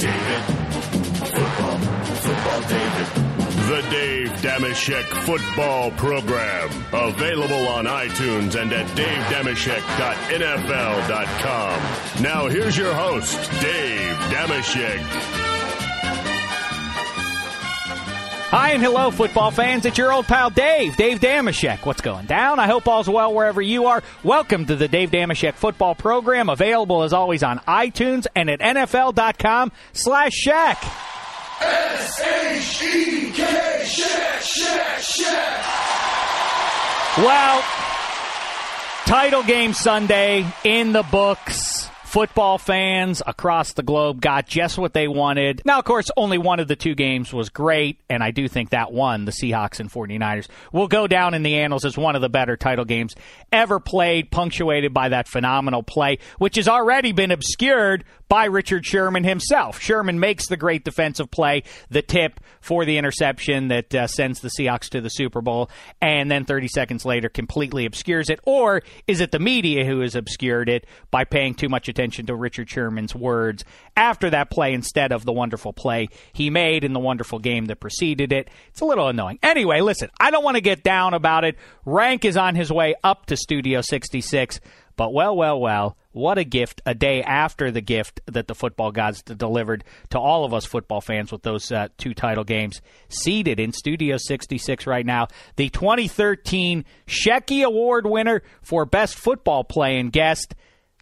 David. Football. Football David. The Dave Dameshek Football Program. Available on iTunes and at davedameshek.nfl.com. Now here's your host, Dave Dameshek. Hi and hello, football fans. It's your old pal Dave, Dave Dameshek. What's going down? I hope all's well wherever you are. Welcome to the Dave Dameshek football program, available as always on iTunes and at NFL.com slash Shack. S-H-E-K, Shack, Shack, Shack. Well, title game Sunday in the books. Football fans across the globe got just what they wanted. Now, of course, only one of the two games was great, and I do think that one, the Seahawks and 49ers, will go down in the annals as one of the better title games ever played, punctuated by that phenomenal play, which has already been obscured by Richard Sherman himself. Sherman makes the great defensive play, the tip for the interception that uh, sends the Seahawks to the Super Bowl, and then 30 seconds later completely obscures it. Or is it the media who has obscured it by paying too much attention to Richard Sherman's words after that play instead of the wonderful play he made in the wonderful game that preceded it? It's a little annoying. Anyway, listen, I don't want to get down about it. Rank is on his way up to Studio 66. But well, well, well, what a gift a day after the gift that the football gods delivered to all of us football fans with those uh, two title games. Seated in Studio 66 right now, the 2013 Shecky Award winner for Best Football Playing Guest,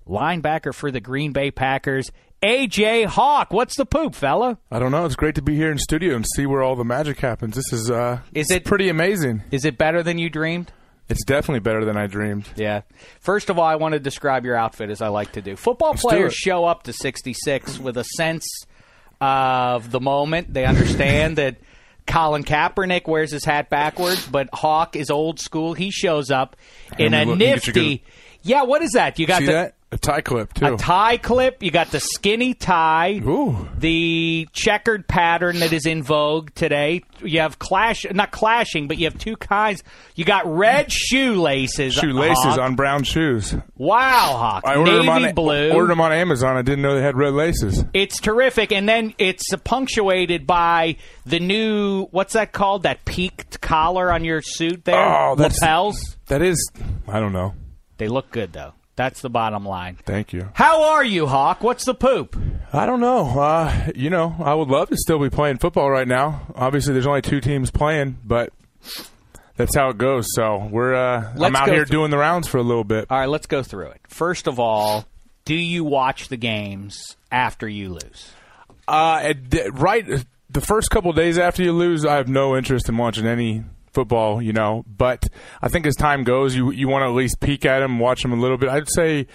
linebacker for the Green Bay Packers, AJ Hawk. What's the poop, fella? I don't know. It's great to be here in studio and see where all the magic happens. This is uh, is it pretty amazing? Is it better than you dreamed? It's definitely better than I dreamed. Yeah. First of all, I want to describe your outfit as I like to do. Football Let's players it. show up to 66 with a sense of the moment. They understand that Colin Kaepernick wears his hat backwards, but Hawk is old school. He shows up in a look- nifty. Yeah, what is that? You got See the that? A tie clip too. a tie clip. You got the skinny tie. Ooh. The checkered pattern that is in vogue today. You have clash, not clashing, but you have two kinds. You got red shoelaces. Shoelaces Hawk. on brown shoes. Wow, Hawk. I ordered Navy them on blue. ordered them on Amazon. I didn't know they had red laces. It's terrific, and then it's punctuated by the new what's that called? That peaked collar on your suit there. Oh, that's- lapels. That is, I don't know. They look good though. That's the bottom line. Thank you. How are you, Hawk? What's the poop? I don't know. Uh, you know, I would love to still be playing football right now. Obviously, there's only two teams playing, but that's how it goes. So we're uh, I'm out here doing the rounds for a little bit. All right, let's go through it. First of all, do you watch the games after you lose? Uh, right, the first couple days after you lose, I have no interest in watching any football. You know, but I think as time goes, you you want to at least peek at them, watch them a little bit. I'd say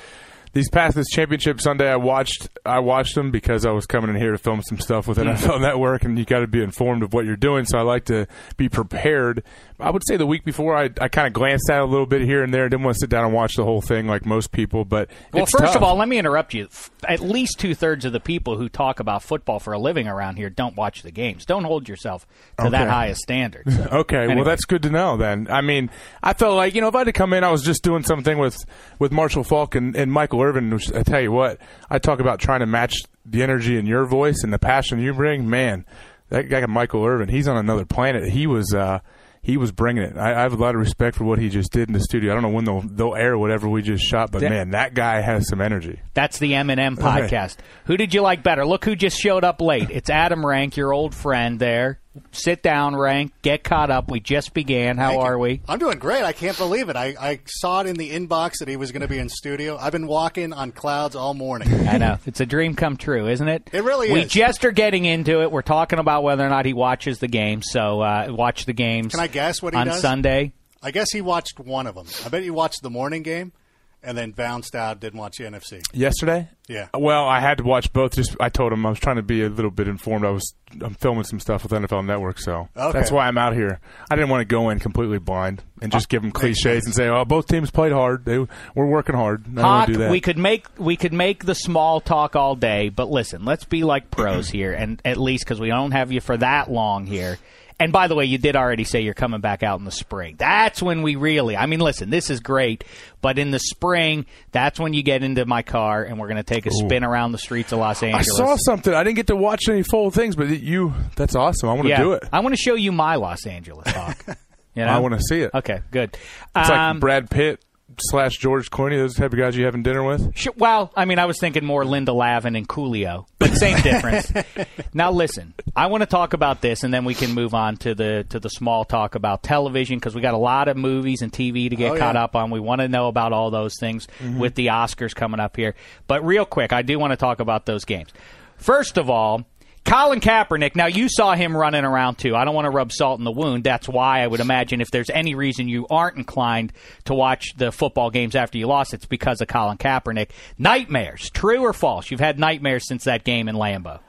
these past this championship Sunday, I watched I watched them because I was coming in here to film some stuff with mm. NFL Network, and you got to be informed of what you're doing. So I like to be prepared. I would say the week before, I I kind of glanced at it a little bit here and there. Didn't want to sit down and watch the whole thing like most people, but Well, first tough. of all, let me interrupt you. At least two thirds of the people who talk about football for a living around here don't watch the games. Don't hold yourself to that Okay. high a standard. So, Okay, anyway. well that's good to know then. I mean, I felt like you know if I had to come in, I was just doing something with with Marshall Faulk and, and Michael Michael Irvin, which I tell you what, I talk about trying to match the energy in your voice and the passion you bring. Man, that guy, Michael Irvin, he's on another planet. He was. Uh, he was bringing it. I, I, have a lot of respect for what he just did in the studio. I don't know when they'll, they'll air whatever we just shot, but that, man, that guy has some energy. That's the M&M podcast. who did you like better? Look who just showed up late. It's Adam Rank, your old friend there. Sit down, Rank. Get caught up. We just began. How are we? I'm doing great. I can't believe it. I, I saw it in the inbox that he was going to be in studio. I've been walking on clouds all morning. I know. It's a dream come true, isn't it? It really we is. We just are getting into it. We're talking about whether or not he watches the game. So uh, watch the games. Can I guess what he on does? Sunday? I guess he watched one of them. I bet he watched the morning game and then bounced out. Didn't watch the NFC yesterday. Yeah. Well, I had to watch both. Just I told him I was trying to be a little bit informed. I was I'm filming some stuff with NFL Network, so okay. that's why I'm out here. I didn't want to go in completely blind and just give them cliches and say, "Oh, both teams played hard. They we're working hard." I Hawk, do that. we could make we could make the small talk all day, but listen, let's be like pros here, and at least because we don't have you for that long here. And by the way, you did already say you're coming back out in the spring. That's when we really, I mean, listen, this is great, but in the spring, that's when you get into my car and we're going to take a spin around the streets of Los Angeles. I saw something. I didn't get to watch any full things, but you, that's awesome. I want to yeah, do it. I want to show you my Los Angeles, Hawk. You know? I want to see it. Okay, good. It's um, like Brad Pitt slash George Clooney, those type of guys you having dinner with? Sure, well, I mean, I was thinking more Linda Lavin and Coolio, but same difference. now, listen, I want to talk about this, and then we can move on to the to the small talk about television because we got a lot of movies and TV to get Oh, caught yeah. up on. We want to know about all those things Mm-hmm. with the Oscars coming up here. But real quick, I do want to talk about those games. First of all. Colin Kaepernick. Now you saw him running around too. I don't want to rub salt in the wound. That's why I would imagine if there's any reason you aren't inclined to watch the football games after you lost, it's because of Colin Kaepernick. Nightmares, true or false? You've had nightmares since that game in Lambeau.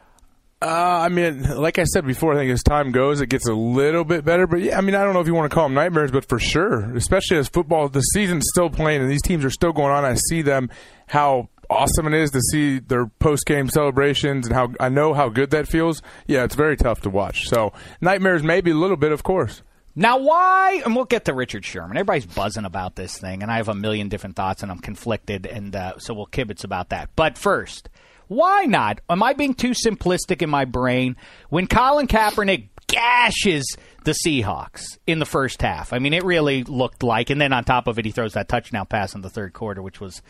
Uh, I mean, like I said before, I think as time goes, it gets a little bit better. But yeah, I mean, I don't know if you want to call them nightmares, but for sure, especially as football, the season's still playing and these teams are still going on. I see them how awesome it is to see their post game celebrations and how I know how good that feels. Yeah, it's very tough to watch. So nightmares, maybe a little bit, of course. Now, why? And we'll get to Richard Sherman. Everybody's buzzing about this thing, and I have a million different thoughts, and I'm conflicted, and uh, so we'll kibitz about that. But first, why not? Am I being too simplistic in my brain? When Colin Kaepernick gashes the Seahawks in the first half, I mean, it really looked like, and then on top of it, he throws that touchdown pass in the third quarter, which was,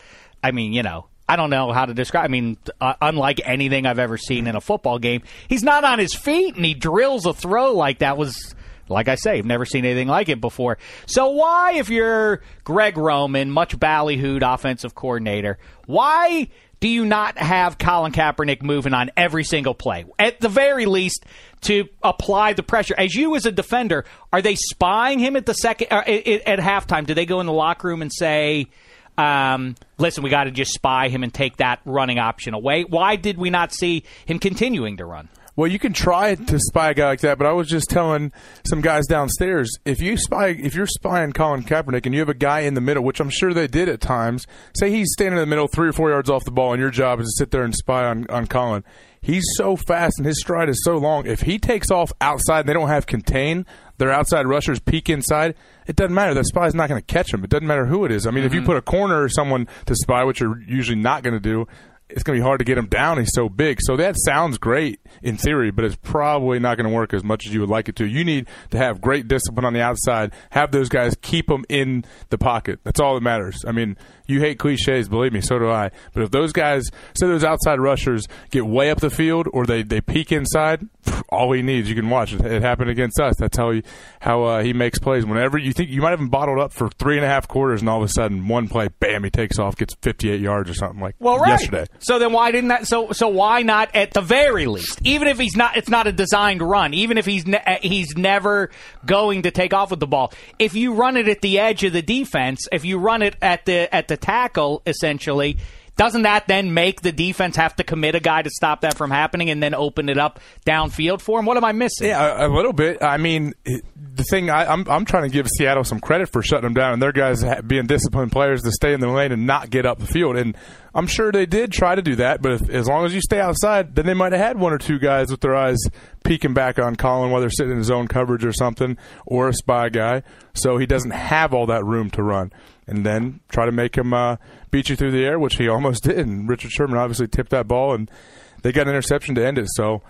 I mean, you know, I don't know how to describe. I mean, uh, unlike anything I've ever seen in a football game, he's not on his feet and he drills a throw like that was like I say, I've never seen anything like it before. So why, if you're Greg Roman, much ballyhooed offensive coordinator, why do you not have Colin Kaepernick moving on every single play? At the very least, to apply the pressure. As you, as a defender, are they spying him at the second uh, at, at halftime? Do they go in the locker room and say? Um, listen, we got to just spy him and take that running option away. Why did we not see him continuing to run? Well, you can try to spy a guy like that, but I was just telling some guys downstairs if you spy, if you're spying Colin Kaepernick and you have a guy in the middle, which I'm sure they did at times, say he's standing in the middle, three or four yards off the ball, and your job is to sit there and spy on, on Colin. He's so fast and his stride is so long. If he takes off outside and they don't have contain, their outside rushers peek inside, it doesn't matter. The spy's not going to catch him. It doesn't matter who it is. I mean, if you mm-hmm. put a corner or someone to spy, which you're usually not going to do, it's going to be hard to get him down. He's so big. So that sounds great in theory, but it's probably not going to work as much as you would like it to. You need to have great discipline on the outside, have those guys keep them in the pocket. That's all that matters. I mean, you hate cliches, believe me, so do I. But if those guys, say those outside rushers, get way up the field or they, they peek inside, all he needs, you can watch it. It happened against us. That's how he how uh, he makes plays. Whenever you think you might have him bottled up for three and a half quarters, and all of a sudden one play, bam, he takes off, gets 58 yards or something like Well, right. yesterday. So then why didn't that? So so why not at the very least? Even if he's not, it's not a designed run. Even if he's ne- uh, he's never going to take off with the ball. If you run it at the edge of the defense, if you run it at the at the tackle, essentially. Doesn't that then make the defense have to commit a guy to stop that from happening and then open it up downfield for him? What am I missing? Yeah, a, a little bit. I mean, the thing I, I'm I'm trying to give Seattle some credit for shutting them down and their guys being disciplined players to stay in the lane and not get up the field. And I'm sure they did try to do that, but if, as long as you stay outside, then they might have had one or two guys with their eyes peeking back on Colin while they're sitting in his own coverage or something, or a spy guy, so he doesn't have all that room to run. And then try to make him uh, beat you through the air, which he almost did. And Richard Sherman obviously tipped that ball, and they got an interception to end it. So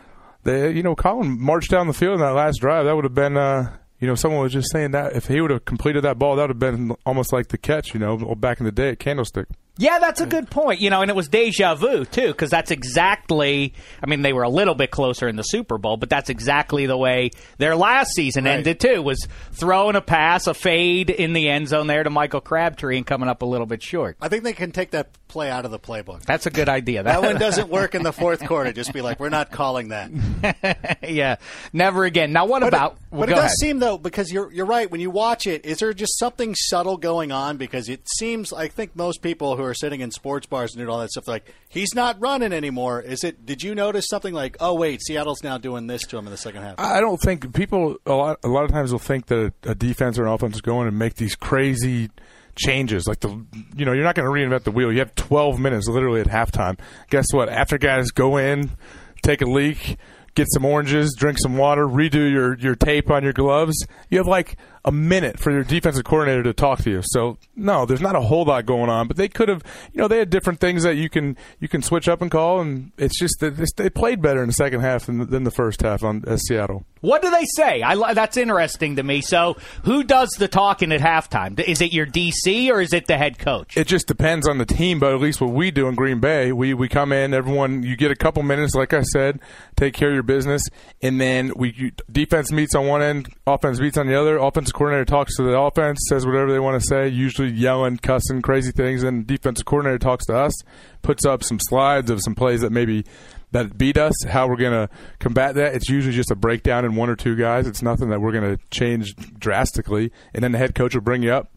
they, you know, Colin marched down the field in that last drive. That would have been. Uh, you know, someone was just saying that if he would have completed that ball, that would have been almost like the catch, you know, back in the day at Candlestick. Yeah, that's a good point. You know, and it was deja vu too, because that's exactly. I mean, they were a little bit closer in the Super Bowl, but that's exactly the way their last season Right. ended too. Was throwing a pass, a fade in the end zone there to Michael Crabtree, and coming up a little bit short. I think they can take that play out of the playbook. That's a good idea. That one doesn't work in the fourth quarter. Just be like, we're not calling that. yeah, never again. Now, what But about? it, well, but it does ahead. seem though because you're you're right when you watch it. Is there just something subtle going on? Because it seems I think most people who are sitting in sports bars and doing all that stuff, they're like he's not running anymore. Is it? Did you notice something like oh wait, Seattle's now doing this to him in the second half? I don't think people a lot a lot of times will think that a, a defense or an offense is going and make these crazy changes. Like the you know you're not going to reinvent the wheel. You have 12 minutes literally at halftime. Guess what? After guys go in, take a leak, get some oranges, drink some water, redo your your tape on your gloves. You have like a minute for your defensive coordinator to talk to you. So no, there's not a whole lot going on. But they could have you know they had different things that you can you can switch up and call. And it's just that they played better in the second half than, than the first half on as Seattle. What do they say? I li- that's interesting to me. So, who does the talking at halftime? Is it your DC or is it the head coach? It just depends on the team, but at least what we do in Green Bay, we, we come in, everyone, you get a couple minutes, like I said, take care of your business, and then we you- defense meets on one end, offense meets on the other. Offensive coordinator talks to the offense, says whatever they want to say, usually yelling, cussing, crazy things, and defensive coordinator talks to us, puts up some slides of some plays that maybe that beat us, how we're going to combat that. It's usually just a breakdown in one or two guys. It's nothing that we're going to change drastically, and then the head coach will bring you up,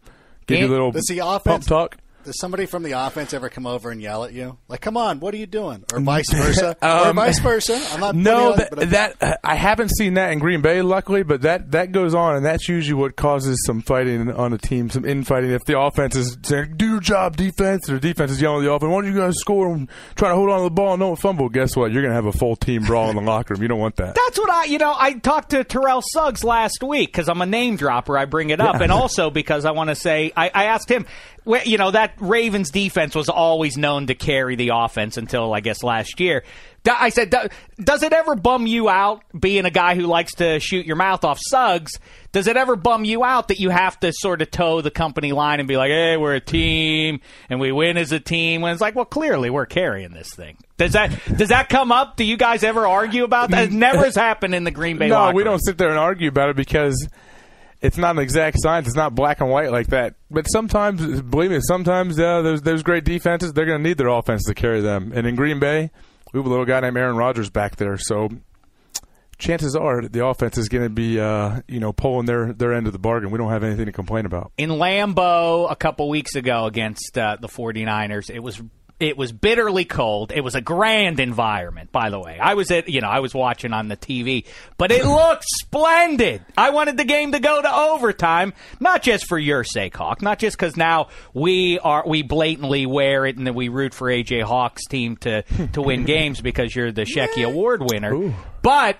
give you a little the pump offense talk. Does somebody from the offense ever come over and yell at you? Like, come on, what are you doing? Or vice versa? or Um, vice versa? I'm not. No, on- that, but- that I haven't seen that in Green Bay, luckily, but that that goes on, and that's usually what causes some fighting on a team, some infighting. If the offense is saying "Do your job, defense," or the defense is yelling at the offense, "Why don't you guys score and try to hold on to the ball and don't fumble?" Guess what? You're gonna have a full team brawl in the locker room. You don't want that. That's what I, you know, I talked to Terrell Suggs last week because I'm a name dropper. I bring it up, and also because I want to say, I, I asked him, wh- you know, that Ravens defense was always known to carry the offense until I guess last year. I said, does it ever bum you out being a guy who likes to shoot your mouth off Suggs? Does it ever bum you out that you have to sort of toe the company line and be like, hey, we're a team and we win as a team? When it's like, well, clearly we're carrying this thing. Does that does that come up? Do you guys ever argue about that? It never has happened in the Green Bay. no, we don't sit there and argue about it because it's not an exact science. It's not black and white like that. But sometimes, believe me, sometimes uh, there's there's great defenses. They're going to need their offense to carry them. And in Green Bay, we have a little guy named Aaron Rodgers back there, so chances are the offense is going to be uh, you know pulling their their end of the bargain. We don't have anything to complain about. in Lambeau a couple weeks ago against uh, the 49ers. It was it was bitterly cold. It was a grand environment, by the way. I was at, you know, I was watching on the TV, but it looked splendid. I wanted the game to go to overtime, not just for your sake, Hawk, not just because now we are we blatantly wear it and then we root for AJ Hawk's team to to win games because you're the Shecky Award winner, but.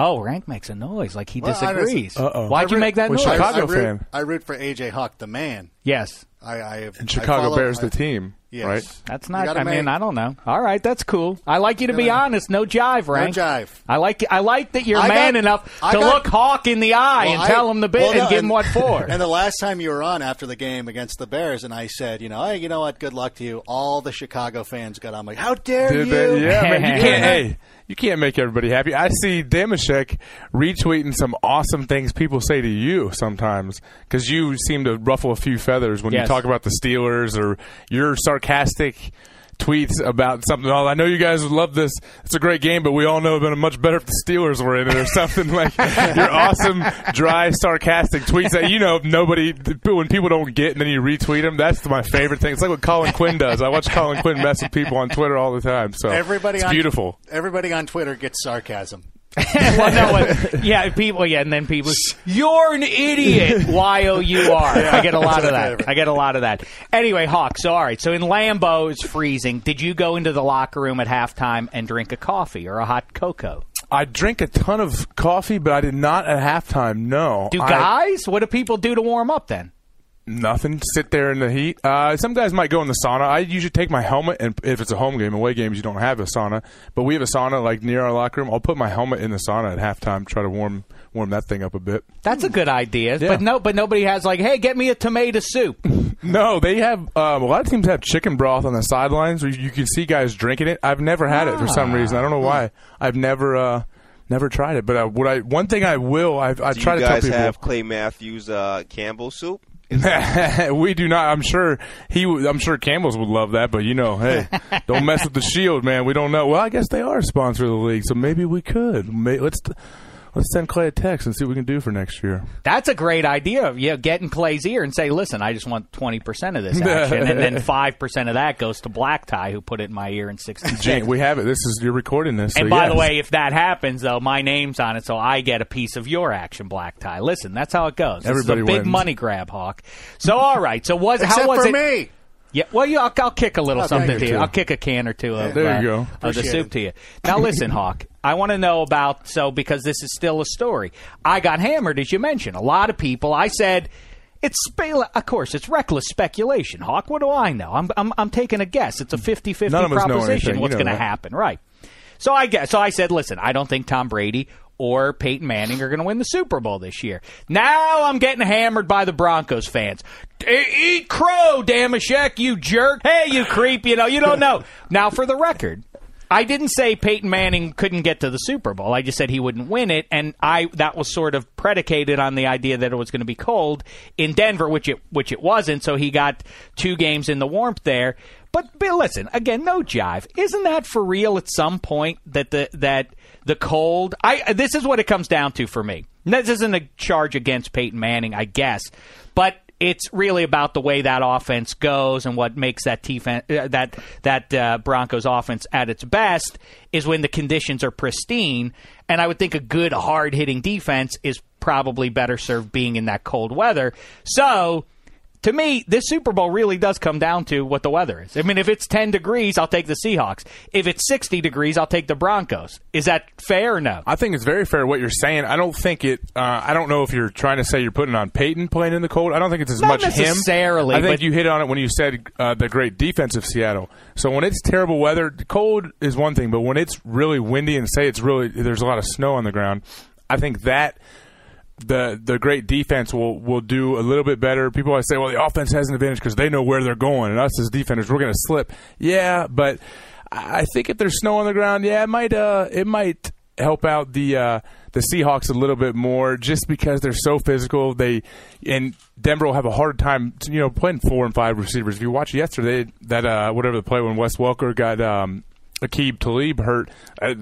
Oh, Rank makes a noise like he Well, I just- disagrees. Uh-oh. Why'd you make that Well, noise? Chicago I root, fan. I root for AJ Hawk, the man. Yes. I, I And I Chicago follow- Bears, I- the team, Yes. right? That's not. gotta I mean, I don't know. All right, that's cool. I like you to be Gotta- honest. No jive, right? No jive. I like. I like that you're I man got- enough I to got- look Hawk in the eye Well, and I- tell him the bit well, and no, give him what for. And the last time you were on after the game against the Bears, and I said, you know, hey, you know what? Good luck to you. All the Chicago fans got on like, how dare Did you? they? Yeah, man. You can't. Hey, you can't make everybody happy. I see Dameshek retweeting some awesome things people say to you sometimes because you seem to ruffle a few feathers when you talk about the Steelers or you're sarcastic tweets about something. Oh, I know you guys would love this. It's a great game, but we all know it would have been much better if the Steelers were in it or something like your awesome, dry, sarcastic tweets that you know nobody when people don't get and then you retweet them. That's my favorite thing. It's like what Colin Quinn does. I watch Colin Quinn mess with people on Twitter all the time. So Everybody it's on beautiful. Everybody on Twitter gets sarcasm. well, no, yeah, people. Yeah, and then people. You're an idiot. Y o u r. I get a lot of that. favorite. I get a lot of that. Anyway, Hawks, all right. So in Lambeau, it's freezing. Did you go into the locker room at halftime and drink a coffee or a hot cocoa? I drink a ton of coffee, but I did not at halftime. No. Do I- guys? What do people do to warm up then? Nothing. Sit there in the heat. Uh, some guys might go in the sauna. I usually take my helmet, and if it's a home game, away games, you don't have a sauna. But we have a sauna like near our locker room. I'll put my helmet in the sauna at halftime, try to warm warm that thing up a bit. That's a good idea. Yeah. But no, but nobody has like, hey, get me a tomato soup. No, they have um, a lot of teams have chicken broth on the sidelines. Where you can see guys drinking it. I've never had it for some reason. I don't know why. I've never uh, never tried it. But uh, what I one thing I will I, I Do try you to tell guys have Clay Matthews uh, Campbell soup? we do not. I'm sure he. I'm sure Campbell's would love that, but you know, hey, don't mess with the Shield, man. We don't know. Well, I guess they are a sponsor of the league, so maybe we could. May, let's let's send Clay a text and see what we can do for next year. That's a great idea. Yeah, get in Clay's ear and say, "Listen, I just want twenty percent of this action, and then five percent of that goes to Black Tie, who put it in my ear in sixty Gene, six." we have it. This is you're recording this. And so by the way, if that happens, though, my name's on it, so I get a piece of your action, Black Tie. Listen, that's how it goes. This Everybody is a big wins. money grab, Hawk. So, all right. So, was Except how was for it? me. Yeah, well, you, I'll, I'll kick a little something to you. you. I'll kick a can or two of, There you uh, go. of the soup it. to you. Now, listen, Hawk. I want to know about so because this is still a story. I got hammered, as you mentioned. A lot of people. I said. It's of course it's reckless speculation, Hawk. What do I know? I'm I'm, I'm taking a guess. It's a 50-50 None of us know proposition. What's going to happen, right? So I guess so. I said, listen, I don't think Tom Brady or Peyton Manning are going to win the Super Bowl this year. Now I'm getting hammered by the Broncos fans. Eat crow, Dameshek, you jerk! Hey, you creep! You know you don't know. Now, for the record. I didn't say Peyton Manning couldn't get to the Super Bowl. I just said he wouldn't win it, and I that was sort of predicated on the idea that it was going to be cold in Denver, which it which it wasn't. So he got two games in the warmth there. But Bill, listen again, no jive. Isn't that for real? At some point, that the that the cold. I this is what it comes down to for me. This isn't a charge against Peyton Manning, I guess, but it's really about the way that offense goes and what makes that defense, uh, that that uh, Broncos offense at its best is when the conditions are pristine. And I would think a good hard hitting defense is probably better served being in that cold weather. So. To me, this Super Bowl really does come down to what the weather is. I mean, if it's 10 degrees, I'll take the Seahawks. If it's 60 degrees, I'll take the Broncos. Is that fair or no? I think it's very fair what you're saying. I don't think it. Uh, I don't know if you're trying to say you're putting on Peyton playing in the cold. I don't think it's as Not much necessarily, him. I think you hit on it when you said uh, the great defense of Seattle. So when it's terrible weather, cold is one thing, but when it's really windy and say it's really there's a lot of snow on the ground, I think that the the great defense will will do a little bit better. People always say, well, the offense has an advantage because they know where they're going, and us as defenders, we're going to slip. Yeah, but I think if there's snow on the ground, yeah, it might uh, it might help out the uh, the Seahawks a little bit more, just because they're so physical. They and Denver will have a hard time, you know, playing four and five receivers. If you watch yesterday, that uh, whatever the play when Wes Welker got. Um, Aqib Talib hurt. Uh,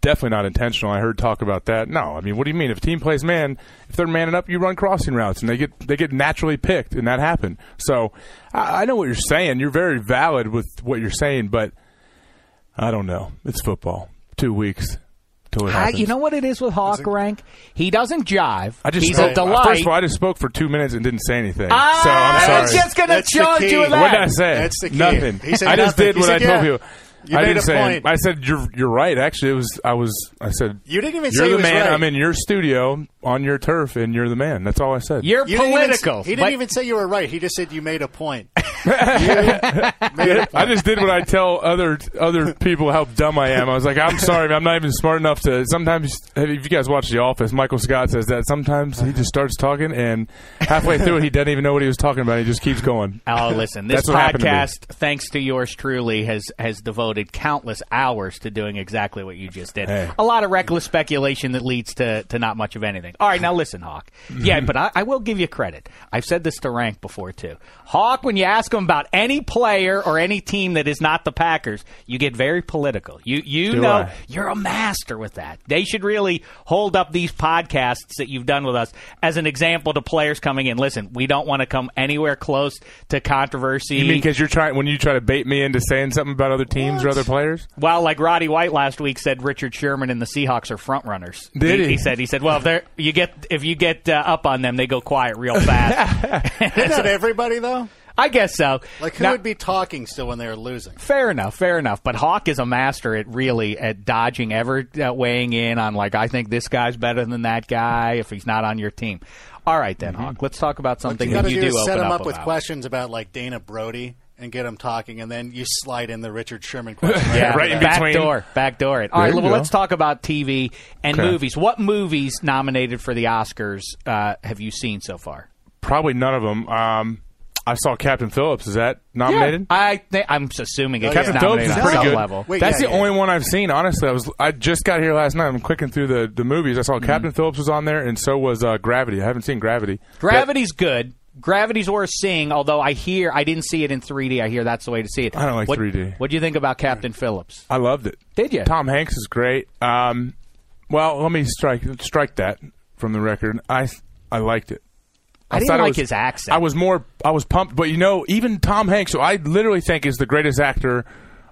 definitely not intentional. I heard talk about that. No, I mean, what do you mean? If a team plays man, if they're manning up, you run crossing routes, and they get they get naturally picked, and that happened. So I, I know what you're saying. You're very valid with what you're saying, but I don't know. It's football. Two weeks till it I, you know what it is with Hawk Rank? He doesn't jive. I just He's spoke, a delight. First of all, I just spoke for two minutes and didn't say anything. Ah, so I'm sorry. I sorry. was just going to That's charge you with What What did I say? That's the key. Nothing. He said I just nothing. did He what said, I told yeah. you. You I made didn't a say. point. I said you're you're right. Actually, it was I was I said You didn't even you're say the man. right. I'm in your studio on your turf, and you're the man. That's all I said. You're You didn't even- political. he didn't but- even say you were right. He just said you made a point. You made a I just did what I tell other other people how dumb I am. I was like, I'm sorry, I'm not even smart enough to. Sometimes, if you guys watch The Office, Michael Scott says that sometimes he just starts talking, and halfway through it, he doesn't even know what he was talking about. He just keeps going. Oh, listen! This That's what happened to podcast, thanks to yours truly, has has devoted countless hours to doing exactly what you just did. Hey. A lot of reckless speculation that leads to, to not much of anything. All right, now listen, Hawk. Yeah, but I, I will give you credit. I've said this to Rank before too. Hawk, when you ask him about any player or any team that is not the Packers, you get very political. You you Do know I? you're a master with that. They should really hold up these podcasts that you've done with us as an example to players coming in. Listen, we don't want to come anywhere close to controversy. You mean because you're trying when you try to bait me into saying something about other teams or other players? well, like Roddy White last week said, Richard Sherman and the Seahawks are front runners. Did he? he said he said, well, if they're you get if you get uh, up on them, they go quiet real fast. Isn't that everybody though? I guess so. Like who Now- would be talking still when they were losing? Fair enough, fair enough. But Hawk is a master at really at dodging, ever uh, weighing in on like I think this guy's better than that guy if he's not on your team. All right, then Hawk. Let's talk about What something you that you do do is set him up, up with about. questions about like Dana Brody and get them talking, and then you slide in the Richard Sherman question. Yeah, Right in back between. door, back door it. All There right, well, go. let's talk about TV and Okay. movies. What movies nominated for the Oscars uh, have you seen so far? Probably none of them. Um, I saw Captain Phillips. Is that nominated? I think I'm assuming it's Captain nominated Phillips is pretty some good. level. Wait, That's yeah, the yeah. only one I've seen. Honestly, I was I just got here last night. I'm clicking through the, the movies. I saw Mm-hmm. Captain Phillips was on there, and so was uh, Gravity. I haven't seen Gravity. Gravity's good. Gravity's worth seeing, although I hear I didn't see it in 3D. I hear that's the way to see it. I don't like what, 3D. What do you think about Captain Phillips? I loved it. Did you? Tom Hanks is great. Um, well, let me strike strike that from the record. I I liked it. I didn't thought it like was- his accent. I was more I was pumped, but you know, even Tom Hanks, who I literally think is the greatest actor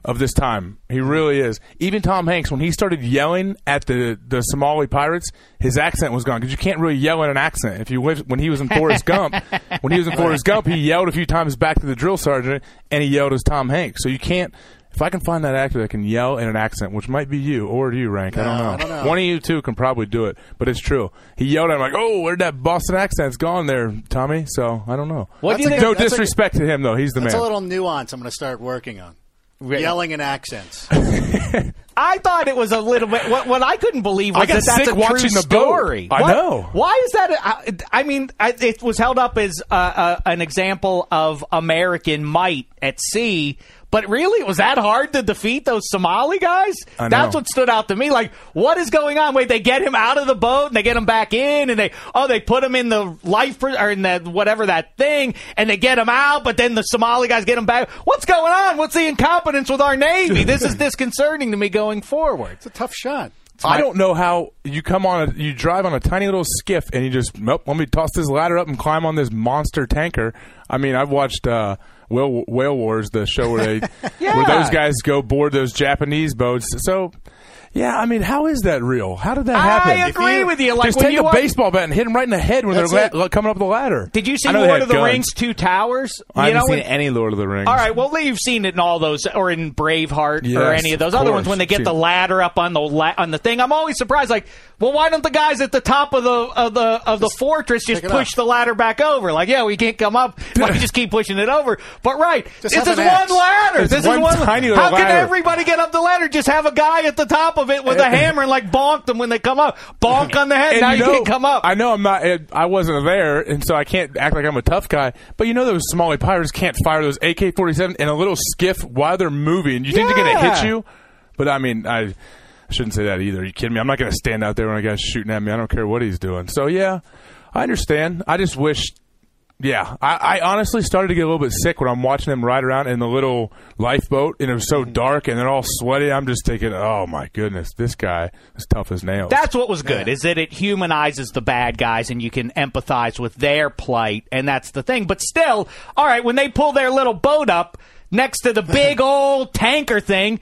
of this time. He really is. Even Tom Hanks, when he started yelling at the the Somali pirates, his accent was gone because you can't really yell in an accent. If you when he was in Forrest Gump, when he was in Forrest Gump, he yelled a few times back to the drill sergeant, and he yelled as Tom Hanks. So you can't. If I can find that actor that can yell in an accent, which might be you or you, Rank, I, don't know. I don't know. One of you two can probably do it, but it's true. He yelled at him like, "Oh, where'd that Boston accent's gone there, Tommy?" So I don't know. What do you think? no that's a- disrespect to him though. He's the That's man. a little nuance. I'm going to start working on yelling in accents. I thought it was a little bit. What, what I couldn't believe was I that that's a watching true the boat. story. I What- know. Why is that? a- I, I mean, I, it was held up as uh, uh, an example of American might at sea. But really, was that hard to defeat those Somali guys? That's what stood out to me. Like, what is going on? Wait, they get him out of the boat and they get him back in, and they oh, they put him in the life or in the whatever that thing, and they get him out. But then the Somali guys get him back. What's going on? What's the incompetence with our navy? This is disconcerting to me going forward. It's a tough shot. I don't know how you come on a you drive on a tiny little skiff and you just nope, let me toss this ladder up and climb on this monster tanker. I mean, I've watched uh, Whale, Whale Wars, the show where they Yeah. where those guys go board those Japanese boats. So. Yeah, I mean, how is that real? How did that happen? I agree with you. Like just take you a watch- baseball bat and hit them right in the head when they're la- coming up the ladder. Did you see I know Lord of the guns. Rings Two Towers? I you haven't know, seen when- any Lord of the Rings. All right, well, you've seen it in all those, or in Braveheart, or any of those of other course. ones when they get See- the ladder up on the la- on the thing. I'm always surprised. Like, well, why don't the guys at the top of the of the of the fortress just push up. the ladder back over? Like, yeah, we can't come up. Why just keep pushing it over? But right, Just this is one axe. ladder. It's this one is one tiny little How can everybody get up the ladder? Just have a guy at the top of it with a hammer and like bonk them when they come up. Bonk on the head. Now you, know- can't come up. I know I'm not. I wasn't there, and so I can't act like I'm a tough guy. But you know those Somali pirates can't fire those AK-47 in a little skiff while they're moving. You think they're going to hit you? But I mean, I, shouldn't say that either. Are you kidding me? I'm not going to stand out there when a guy's shooting at me. I don't care what he's doing. So yeah, I understand. I just wish. Yeah, I, I honestly started to get a little bit sick when I'm watching them ride around in the little lifeboat, and it was so mm-hmm. dark, and they're all sweaty. I'm just thinking, oh my goodness, this guy is tough as nails. That's what was good is that it humanizes the bad guys and you can empathize with their plight and that's the thing. But still, all right, when they pull their little boat up next to the big old tanker thing,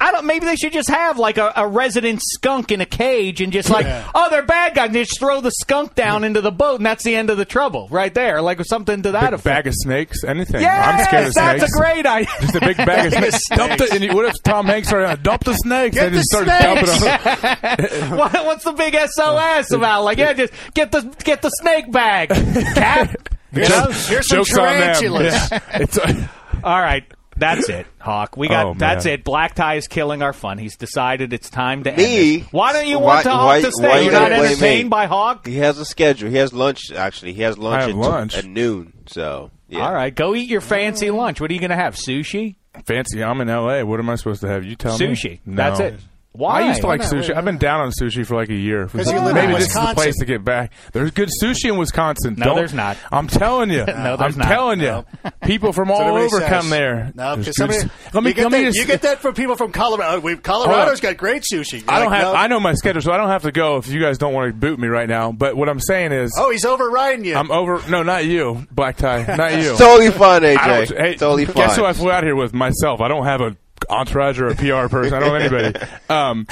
I don't. Maybe they should just have like a, a resident skunk in a cage and just like, oh, they're bad guys. And they just throw the skunk down into the boat, and that's the end of the trouble, right there. Like something to that big effect. bag of snakes, anything. Yes, I'm scared of that's snakes. a great idea. Just a big bag of snakes. Dump the, and you- what if Tom Hanks started out, dump the snakes? Get and just the started snakes. dumping them. what, what's the big SOS about? Like, yeah, just get the get the snake bag, Cap. You know? Here's some Jokes on them. tarantulas. Yeah. It's, uh, All right. That's it, Hawk. We got Oh, that's it. Black tie is killing our fun. He's decided it's time to end Me? this. Why don't you Why- want to Hawk why- to stay? you You're not entertained me? by Hawk? He has a schedule. He has lunch. Actually, he has lunch, at, lunch. at noon. So yeah. All right, go eat your fancy mm. lunch. What are you going to have? Sushi? fancy. I'm in L.A. What am I supposed to have? You tell me. Sushi. No. That's it. Why? I used to like Why not? sushi. I've been down on sushi for like a year. 'Cause you live in Maybe this is the Wisconsin. place to get back. There's good sushi in Wisconsin. No, Don't- there's not. I'm telling you. No, there's I'm not. telling you. People from all everybody over says. come there. No, There's because good somebody. s- let me you, get let me that, just- you get that from people from Colorado. Oh, we, Colorado's got great sushi. You're I don't like, have. no. I know my schedule, so I don't have to go if you guys don't want to boot me right now. But what I'm saying is, Oh, he's overriding you. I'm over. No, not you, black tie, not you. Totally fine, I AJ. don't- hey, totally fine. Guess who I flew out here with? Myself. I don't have a entourage or a PR person. I don't know anybody. Um,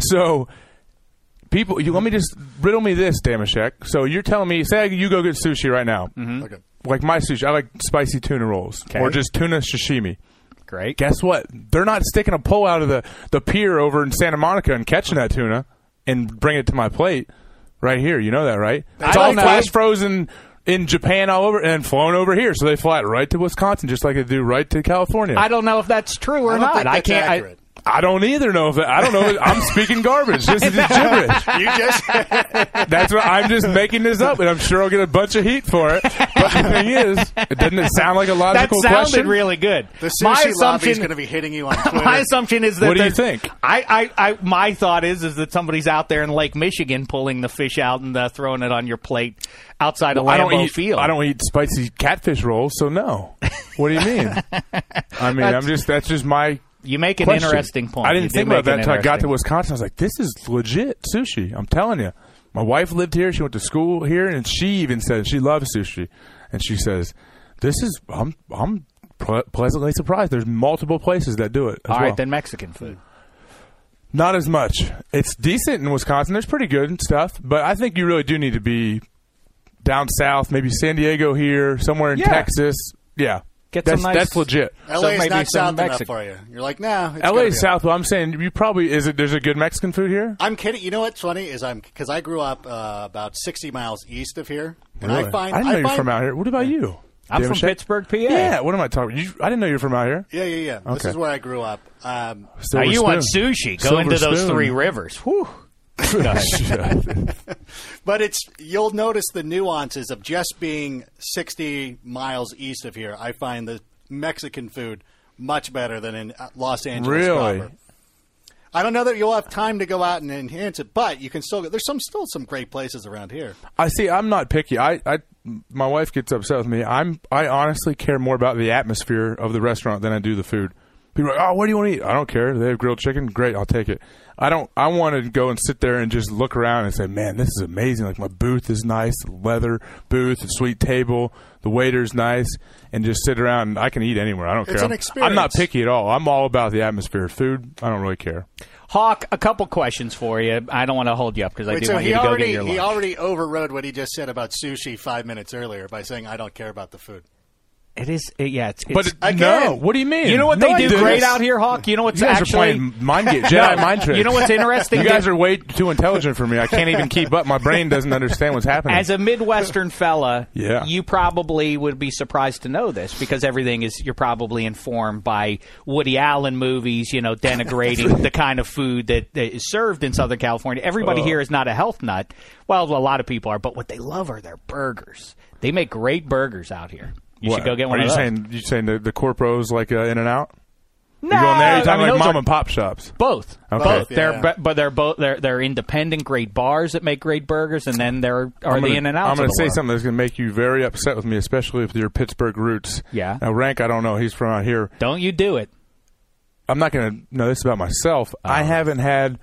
so people, you let me just riddle me this, Dameshek. So you're telling me, say you go get sushi right now. Okay. like my sushi. I like spicy tuna rolls Okay. or just tuna sashimi. Great. Guess what? They're not sticking a pole out of the, the pier over in Santa Monica and catching that tuna and bring it to my plate right here. You know that, right? It's I all don't flash frozen in Japan all over and flown over here. So they fly it right to Wisconsin just like they do right to California. I don't know if that's true or I don't I can't. I, accurate. I don't either know if it, I don't know. I'm speaking garbage. This is just gibberish. you just That's what I'm just making this up, and I'm sure I'll get a bunch of heat for it. But the thing is, it doesn't it sound like a logical that logical sounded question? really good. the my sushi lobby is assumption. going to be hitting you on Twitter. My assumption is that What do you think? I, I, I, my thought is is that somebody's out there in Lake Michigan pulling the fish out and uh, throwing it on your plate outside of I don't Lambeau eat. Field. I don't eat spicy catfish rolls, so no. What do you mean? I mean, I'm just that's just my You make an question. interesting point. I didn't think about that until I got to Wisconsin. I was like, this is legit sushi. I'm telling you. My wife lived here. She went to school here, and she even said she loves sushi. And she says, "This is I'm I'm ple- pleasantly surprised. There's multiple places that do it." as All right, well. then Mexican food. Not as much. It's decent in Wisconsin. There's pretty good stuff, but I think you really do need to be down south, maybe San Diego here, somewhere in Yeah. Texas. Yeah, Get that's some nice- that's legit. LA is not some south enough Mexican. for you. You're like, nah. It's LA is south, but I'm saying you probably is it. There's a good Mexican food here. I'm kidding. You know what's funny is I'm because I grew up uh, about 60 miles east of here, and Really? I find I didn't know you're find, from out here. What about you? I'm Damn from shit. Pittsburgh, PA. Yeah. What am I talking? You, I didn't know you were from out here. Yeah, yeah, yeah. This is where I grew up. Um, Now Silver you want sushi? Go Silver into those spoon. three rivers. Whew. But it's you'll notice the nuances of just being 60 miles east of here. I find the Mexican food much better than in uh, Los Angeles. Really? proper. I don't know that you'll have time to go out and enhance it, but you can still. There's some still some great places around here. I see. I'm not picky. I, I, my wife gets upset with me. I'm, I honestly care more about the atmosphere of the restaurant than I do the food. People are like, oh, what do you want to eat? I don't care. They have grilled chicken. Great, I'll take it. I don't. I want to go and sit there and just look around and say, man, this is amazing. Like my booth is nice, the leather booth, the sweet table, the waiter's nice, and just sit around. I can eat anywhere. I don't It's care. an I'm- I'm not picky at all. I'm all about the atmosphere. Food, I don't really care. Hawk, a couple questions for you. I don't want to hold you up because I Wait, do so want he you to go already get your lunch. he already overrode what he just said about sushi five minutes earlier by saying I don't care about the food. It is, it, yeah. It's, But it's, it, again, no, what do you mean? you know what No, they I do didn't. great out here, Hawk. You know what's You guys actually are playing mind game, Jedi mind tricks. You know what's interesting? You guys are way too intelligent for me. I can't even keep up. My brain doesn't understand what's happening. As a Midwestern fella, Yeah. you probably would be surprised to know this because everything is you're probably informed by Woody Allen movies, you know, denigrating the kind of food that, that is served in Southern California. Everybody uh. here is not a health nut. Well, a lot of people are, but what they love are their burgers. They make great burgers out here. You What? should go get one Are of you those. saying you saying the, the corporos like uh, In and Out? no, You going there? You're I talking mean, like mom are and pop shops. both. Okay. Both. Yeah. They're but, but they're both they're they're independent great bars that make great burgers, and then there are I'm the in and Out. I'm going to say something that's going to make you very upset with me, especially if you're Pittsburgh roots. Yeah. Now, Rank, I don't know. He's from out here. Don't you do it? I'm not going to know this about myself. Oh. I haven't had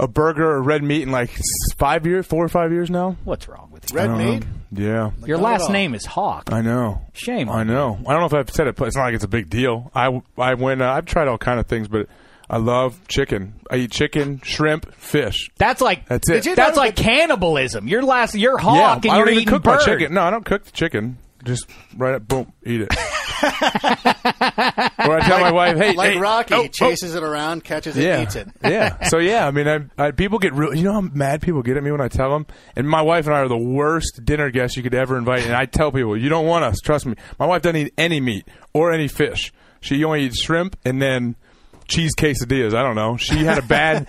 a burger or red meat in like five years, four or five years now. What's wrong with you? Red meat. know. Yeah. Your Not at last all. name is Hawk. I know. Shame I on know. I don't know if I've said it, but it's not like it's a big deal. I, I went. Uh, I've tried all kind of things, but I love chicken. I eat chicken, shrimp, fish. That's like That's it. Did you That's know like that- cannibalism. Your last, you're Hawk, yeah, and I you're even eating cook bird. my chicken. No, I don't cook the chicken. Just right up, boom, eat it. or I tell my wife, "Hey, Like hey, Rocky, oh, oh. chases it around, catches it, yeah, eats it. yeah. So yeah, I mean, I, I, people get real. You know how mad people get at me when I tell them. And my wife and I are the worst dinner guests you could ever invite. And I tell people, you don't want us. Trust me. My wife doesn't eat any meat or any fish. She only eats shrimp and then cheese quesadillas. I don't know. She had a bad.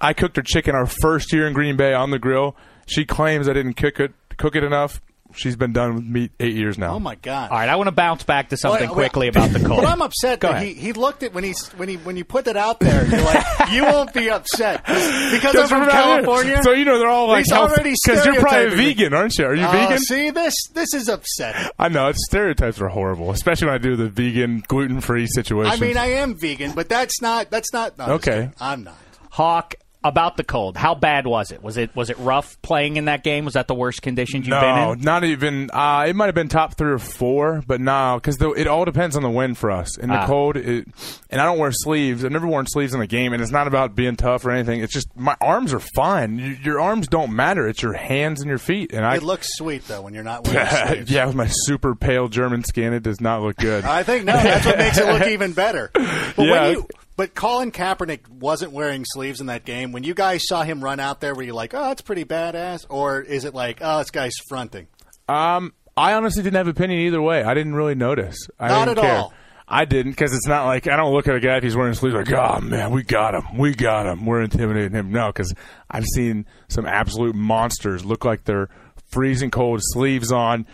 I cooked her chicken our first year in Green Bay on the grill. She claims I didn't cook it cook it enough. She's been done with meat eight years now. Oh my god! All right, I want to bounce back to something Wait, wait. quickly about the cold. But I'm upset Go that ahead. he, he looked at when he's when he when you put that out there. You're like, you won't be upset because I'm from from out here. California. So you know they're all like He's already because you're probably stereotyping vegan, aren't you? Are you Oh, vegan? See this this is upsetting. I know it's stereotypes are horrible, especially when I do the vegan gluten free situation. I mean, I am vegan, but that's not that's not. No, I'm Okay. I'm not. Hawk, about the cold. How bad was it? Was it was it rough playing in that game? Was that the worst conditions you've no, been in? No, not even. Uh, it might have been top three or four, but no, because it all depends on the wind for us. In the Ah. cold, it, and I don't wear sleeves. I've never worn sleeves in a game, and it's not about being tough or anything. It's just my arms are fine. You, your arms don't matter. It's your hands and your feet. And I It looks sweet though when you're not wearing sleeves. yeah, with my super pale German skin, it does not look good. I think no, that's what makes it look even better. But Yeah. when you but Colin Kaepernick wasn't wearing sleeves in that game. When you guys saw him run out there, were you like, "Oh, that's pretty badass," or is it like, "Oh, this guy's fronting"? Um, I honestly didn't have an opinion either way. I didn't really notice. I Not didn't at care. all. I didn't because it's not like I don't look at a guy if he's wearing sleeves like, oh man, we got him, we got him, we're intimidating him. No, because I've seen some absolute monsters look like they're freezing cold, sleeves on,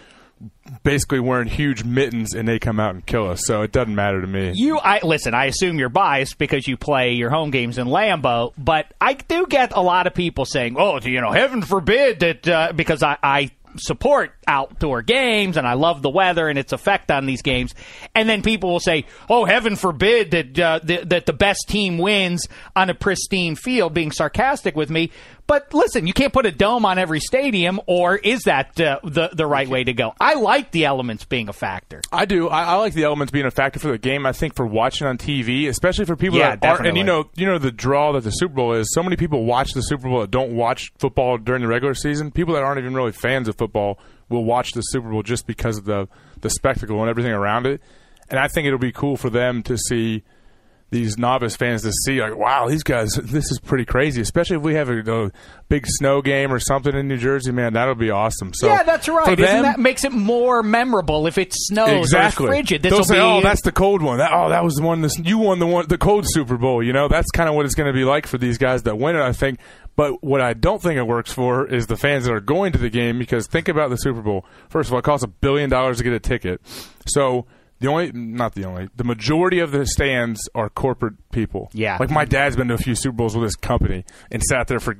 basically wearing huge mittens, and they come out and kill us. So it doesn't matter to me. You, I listen. I assume you're biased because you play your home games in Lambeau, but I do get a lot of people saying, "Oh, you know, heaven forbid that," uh, because I, I support outdoor games and I love the weather and its effect on these games, and then people will say, "Oh, heaven forbid that uh, that the best team wins on a pristine field," being sarcastic with me. But listen, you can't put a dome on every stadium, or is that uh, the the right way to go? I like the elements being a factor. I do. I, I like the elements being a factor for the game. I think for watching on TV, especially for people Yeah, that aren't, and definitely. you know, you know the draw that the Super Bowl is. So many people watch the Super Bowl that don't watch football during the regular season. People that aren't even really fans of football will watch the Super Bowl just because of the the spectacle and everything around it. And I think it'll be cool for them to see these novice fans to see like, wow, these guys, this is pretty crazy. Especially if we have a, a big snow game or something in New Jersey, man, that'll be awesome. So yeah, that's right. Them, that makes it more memorable if it snows exactly. or frigid? This They'll will say, be "Oh, that's the cold one. That, oh, that was the one. This, you won the one, the cold Super Bowl." You know, that's kind of what it's going to be like for these guys that win it. I think. But what I don't think it works for is the fans that are going to the game because think about the Super Bowl. First of all, it costs a billion dollars to get a ticket. So the only, not the only, the majority of the stands are corporate people. Yeah. Like my dad's been to a few Super Bowls with his company and sat there for.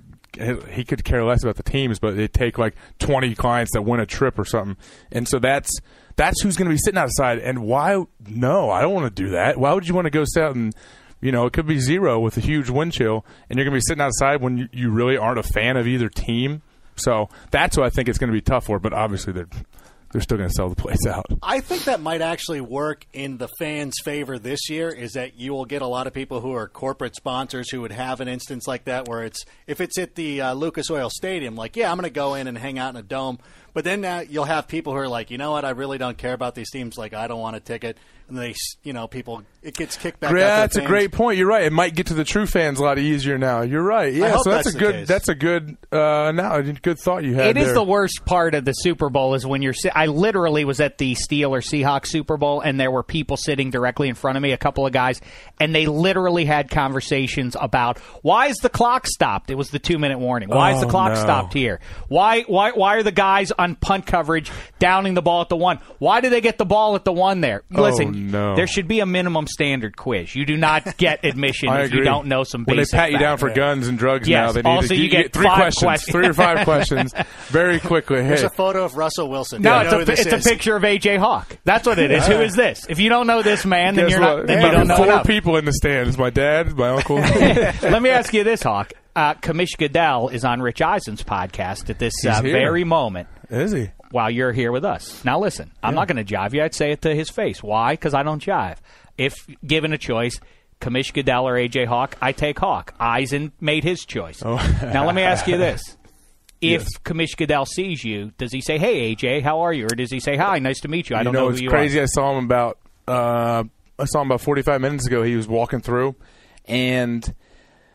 He could care less about the teams, but they take like twenty clients that win a trip or something, and so that's that's who's going to be sitting outside. And why? No, I don't want to do that. Why would you want to go sit out and you know it could be zero with a huge wind chill, and you're going to be sitting outside when you, you really aren't a fan of either team. So that's what I think it's going to be tough for. But obviously they're they're still going to sell the place out. I think that might actually work in the fans' favor this year. Is that you will get a lot of people who are corporate sponsors who would have an instance like that where it's if it's at the uh, Lucas Oil Stadium, like yeah, I'm going to go in and hang out in a dome. But then uh, you'll have people who are like, you know what, I really don't care about these teams. Like I don't want a ticket, and they, you know, people it gets kicked back. Yeah, that's a fans. great point. You're right. It might get to the true fans a lot easier now. You're right. Yeah, hope so that's, that's a good case. that's a good uh now good thought you had. It is there. the worst part of the Super Bowl is when you're. I literally was at the Steelers Seahawks Super Bowl, and there were people sitting directly in front of me, a couple of guys, and they literally had conversations about why is the clock stopped? It was the two minute warning. Why is the Oh, clock no. stopped here? Why why why are the guys on punt coverage downing the ball at the one? Why do they get the ball at the one there? Oh, Listen, no. there should be a minimum standard quiz. You do not get admission if agree. you don't know some when they pat you down for guns and drugs Yes. now, they need Also, to you get three five questions, questions. three or five questions, very quickly. Hey, There's a photo of Russell Wilson. No, You know who it's, a, it's a picture of AJ Hawk. That's what it is. Who is this? If you don't know this man, then guess you're what? not. Then you don't know four enough. people in the stands. My dad, my uncle. Let me ask you this, Hawk. Uh, Commish Goodell is on Rich Eisen's podcast at this uh, very moment is he? while you're here with us. Now, listen, I'm not going to jive you. I'd say it to his face. Why? Because I don't jive. If given a choice, Commish Goodell or AJ Hawk, I take Hawk. Eisen made his choice. Oh. now, let me ask you this. If Yes. Commish Goodell sees you, does he say, "Hey AJ, how are you?" or does he say, "Hi, nice to meet you"? I don't know, know it's who you crazy. are. I saw him about uh, I saw him about 45 minutes ago. He was walking through, and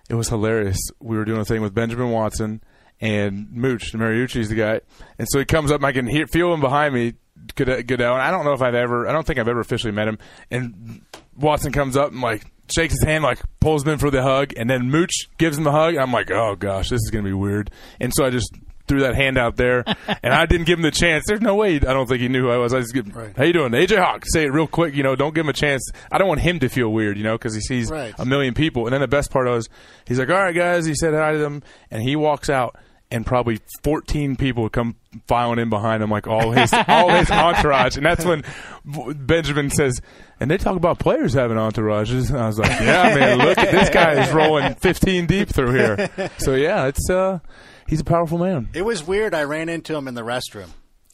it was hilarious. We were doing a thing with Benjamin Watson and Mooch. Mariucci's the guy, and so he comes up. and I can hear feel him behind me. Goodell, Goodell. And I don't know if I've ever. I don't think I've ever officially met him. And Watson comes up and like shakes his hand, like pulls him in for the hug, and then Mooch gives him the hug. I'm like, oh gosh, this is gonna be weird. And so I just threw that hand out there, and I didn't give him the chance. There's no way. I don't think he knew who I was. I just give, how you doing, AJ Hawk? Say it real quick. You know, don't give him a chance. I don't want him to feel weird. You know, because he sees Right. a million people. And then the best part was, he's like, all right, guys. He said hi to them, and he walks out. And probably 14 people would come filing in behind him, like all his all his entourage. And that's when Benjamin says, "And they talk about players having entourages." And I was like, "Yeah, man, look at this guy is rolling 15 deep through here." So yeah, it's uh, he's a powerful man. It was weird. I ran into him in the restroom.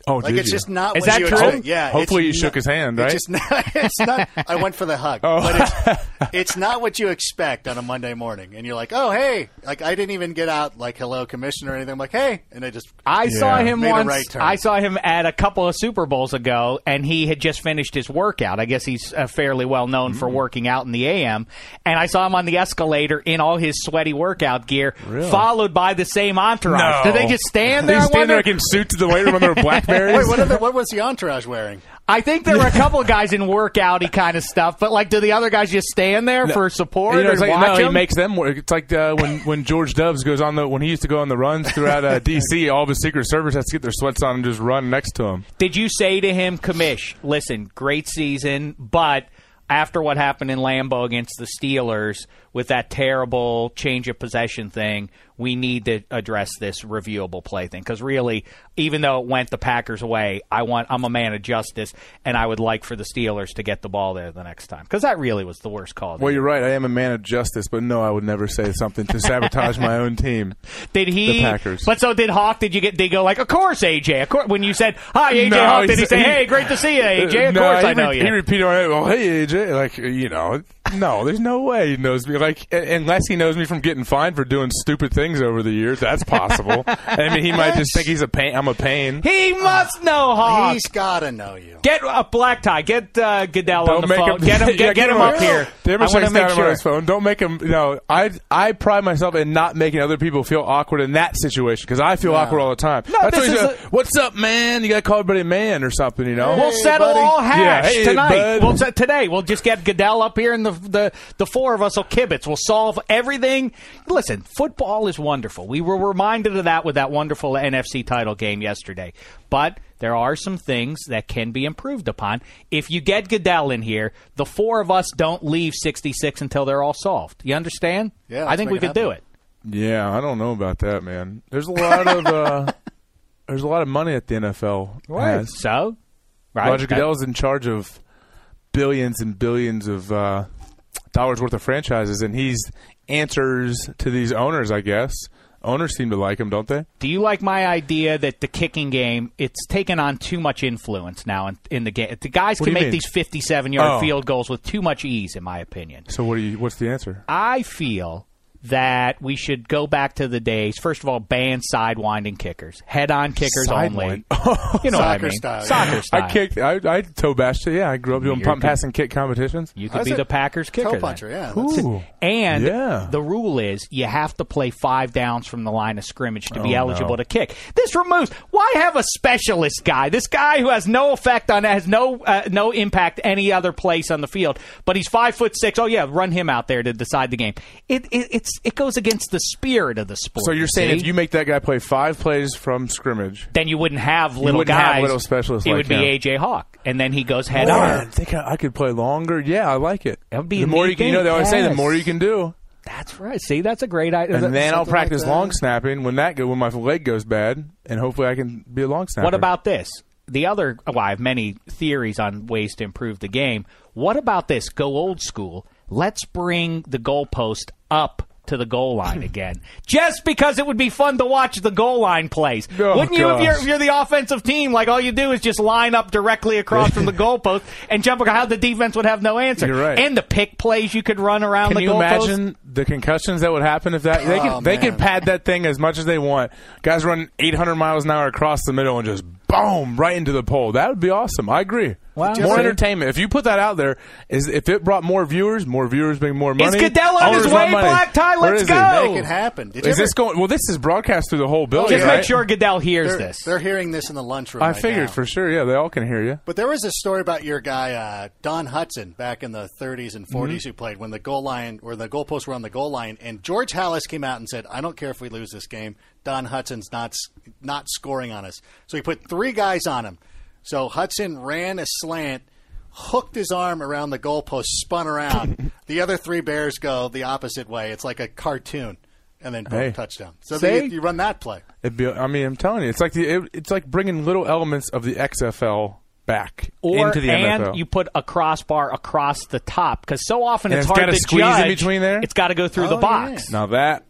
Oh, like did it's you? just not. Is what that you true? expect. Yeah. Hopefully it's you shook his hand, it's right? just not- it's not. I went for the hug, Oh. but it's, it's not what you expect on a Monday morning. And you're like, oh hey, like I didn't even get out like hello commissioner or anything. I'm like hey, and I just I saw him Made a once. right turn. I saw him at a couple of Super Bowls ago, and he had just finished his workout. I guess he's uh, fairly well known Mm. for working out in the AM. And I saw him on the escalator in all his sweaty workout gear, followed by the same entourage. No. Did they just stand there? They I stand there like in suits in the weight room on their Blackberries. wait. What, are the, what was the entourage wearing? I think there were a couple of guys in workouty kind of stuff, but like, do the other guys just stand there for support You know, and it's like, watch no, he makes them work. It's like uh, when when George Dubs goes on the when he used to go on the runs throughout uh, D.C. All of his Secret Service has to get their sweats on and just run next to him. Did you say to him, Commish, listen, great season, but after what happened in Lambeau against the Steelers with that terrible change of possession thing, we need to address this reviewable play thing because really, even though it went the Packers' way, I want I'm a man of justice, and I would like for the Steelers to get the ball there the next time because that really was the worst call. Well, you're right. I am a man of justice, but no, I would never say something to sabotage my own team. Did he? The Packers. But so did Hawk? Did you get? Did he go like, of course, AJ? Of course. When you said hi, AJ No, Hawk, did he he say, hey, great to see you, AJ? Of no, course, I know re- you. He repeated, well, hey AJ, like you know, no, there's no way he knows me. Like unless he knows me from getting fined for doing stupid things over the years, that's possible. I mean, he might just think he's a pain. I'm a pain. He must know Hawk. He's got to know you. Get a black tie. Get uh, Goodell on the make phone. him get him. Get, yeah, get him up here. Never I want to make down sure. on his phone. Don't make him. You know, I I pride myself in not making other people feel awkward in that situation because I feel awkward all the time. No, That's this why he's is like, What's up, man? You got to call everybody man or something. You know. We'll settle buddy. all hash Yeah, hey, tonight. bud. We'll set today. We'll just get Goodell up here, in the the the four of us will kibitz. We'll solve everything. Listen, football is wonderful. We were reminded of that with that wonderful NFC title game yesterday. But there are some things that can be improved upon. If you get Goodell in here, the four of us don't leave 66 until they're all solved. You understand? Yeah, I think we it could do it. Yeah, I don't know about that, man. There's a lot of uh, there's a lot of money at the NFL. has. So, right? Roger Goodell's in charge of billions and billions of uh, dollars worth of franchises, and he's answers to these owners. I guess owners seem to like him, don't they? Do you like my idea that the kicking game it's taken on too much influence now in, in the game? The guys What can make mean? these 57 yard Oh. field goals with too much ease, in my opinion. So what do you? What's the answer? I feel that we should go back to the days. First of all, ban sidewinding kickers, head on kickers only. You know what I mean? style, yeah. Soccer style. I kicked. I, I toe bashed it. Yeah, I grew up doing You're pump, good. pass, and kick competitions. You could be the Packers kicker. Toe then. puncher, yeah. that's- Ooh. And Yeah. the rule is you have to play five downs from the line of scrimmage to be Oh, eligible no. to kick. This removes. Why have a specialist guy? This guy who has no effect on has no uh, no impact any other place on the field, but he's five foot six. Oh yeah, run him out there to decide the game. It, it it's it goes against the spirit of the sport. So you're saying see? if you make that guy play five plays from scrimmage, then you wouldn't have little wouldn't have little specialists It like would be him. AJ Hawk, and then he goes head Man, on. I think I, I could play longer. Yeah, I like it. That would be the more you can. You know, they always say the more you can do. That's right. See, that's a great idea. And then I'll practice like long snapping when that go when my leg goes bad, and hopefully I can be a long snapper. What about this? The other, well, I have many theories on ways to improve the game. What about this? Go old school. Let's bring the goalpost up to the goal line again, just because it would be fun to watch the goal line plays. Oh, Wouldn't you? If you're, if you're the offensive team, like all you do is just line up directly across from the goalpost and jump. How the defense would have no answer. You're right. And the pick plays you could run around Can the you goalpost. imagine the concussions that would happen if that they Oh, could they man. could pad that thing as much as they want. Guys run 800 miles an hour across the middle and just boom right into the pole. That would be awesome. I agree. Wow. More See? entertainment. If you put that out there, is if it brought more viewers, more viewers bring more money. Is Goodell on his way, money. Black Tie? Let's is he? go. Make it happen. Did you Is ever- this going? Well, this is broadcast through the whole building. Just right? make sure Goodell hears they're, this. they're hearing this in the lunchroom. I right figured now. for sure. Yeah, they all can hear you. But there was a story about your guy uh, Don Hutson back in the 30s and 40s Mm-hmm. who played when the goal line or the goalposts were on the goal line, and George Halas came out and said, "I don't care if we lose this game. Don Hutson's not not scoring on us." So he put three guys on him. So Hutson ran a slant, hooked his arm around the goalpost, spun around. the other three Bears go the opposite way. It's like a cartoon. and then boom, Hey. touchdown. So See? then you, you run that play. It'd be, I mean, I'm telling you, it's like the it, it's like bringing little elements of the XFL back Or into the and NFL. you put a crossbar across the top because so often And it's, it's hard gotta to squeeze in between there? It's got to go through the Oh, box. now that,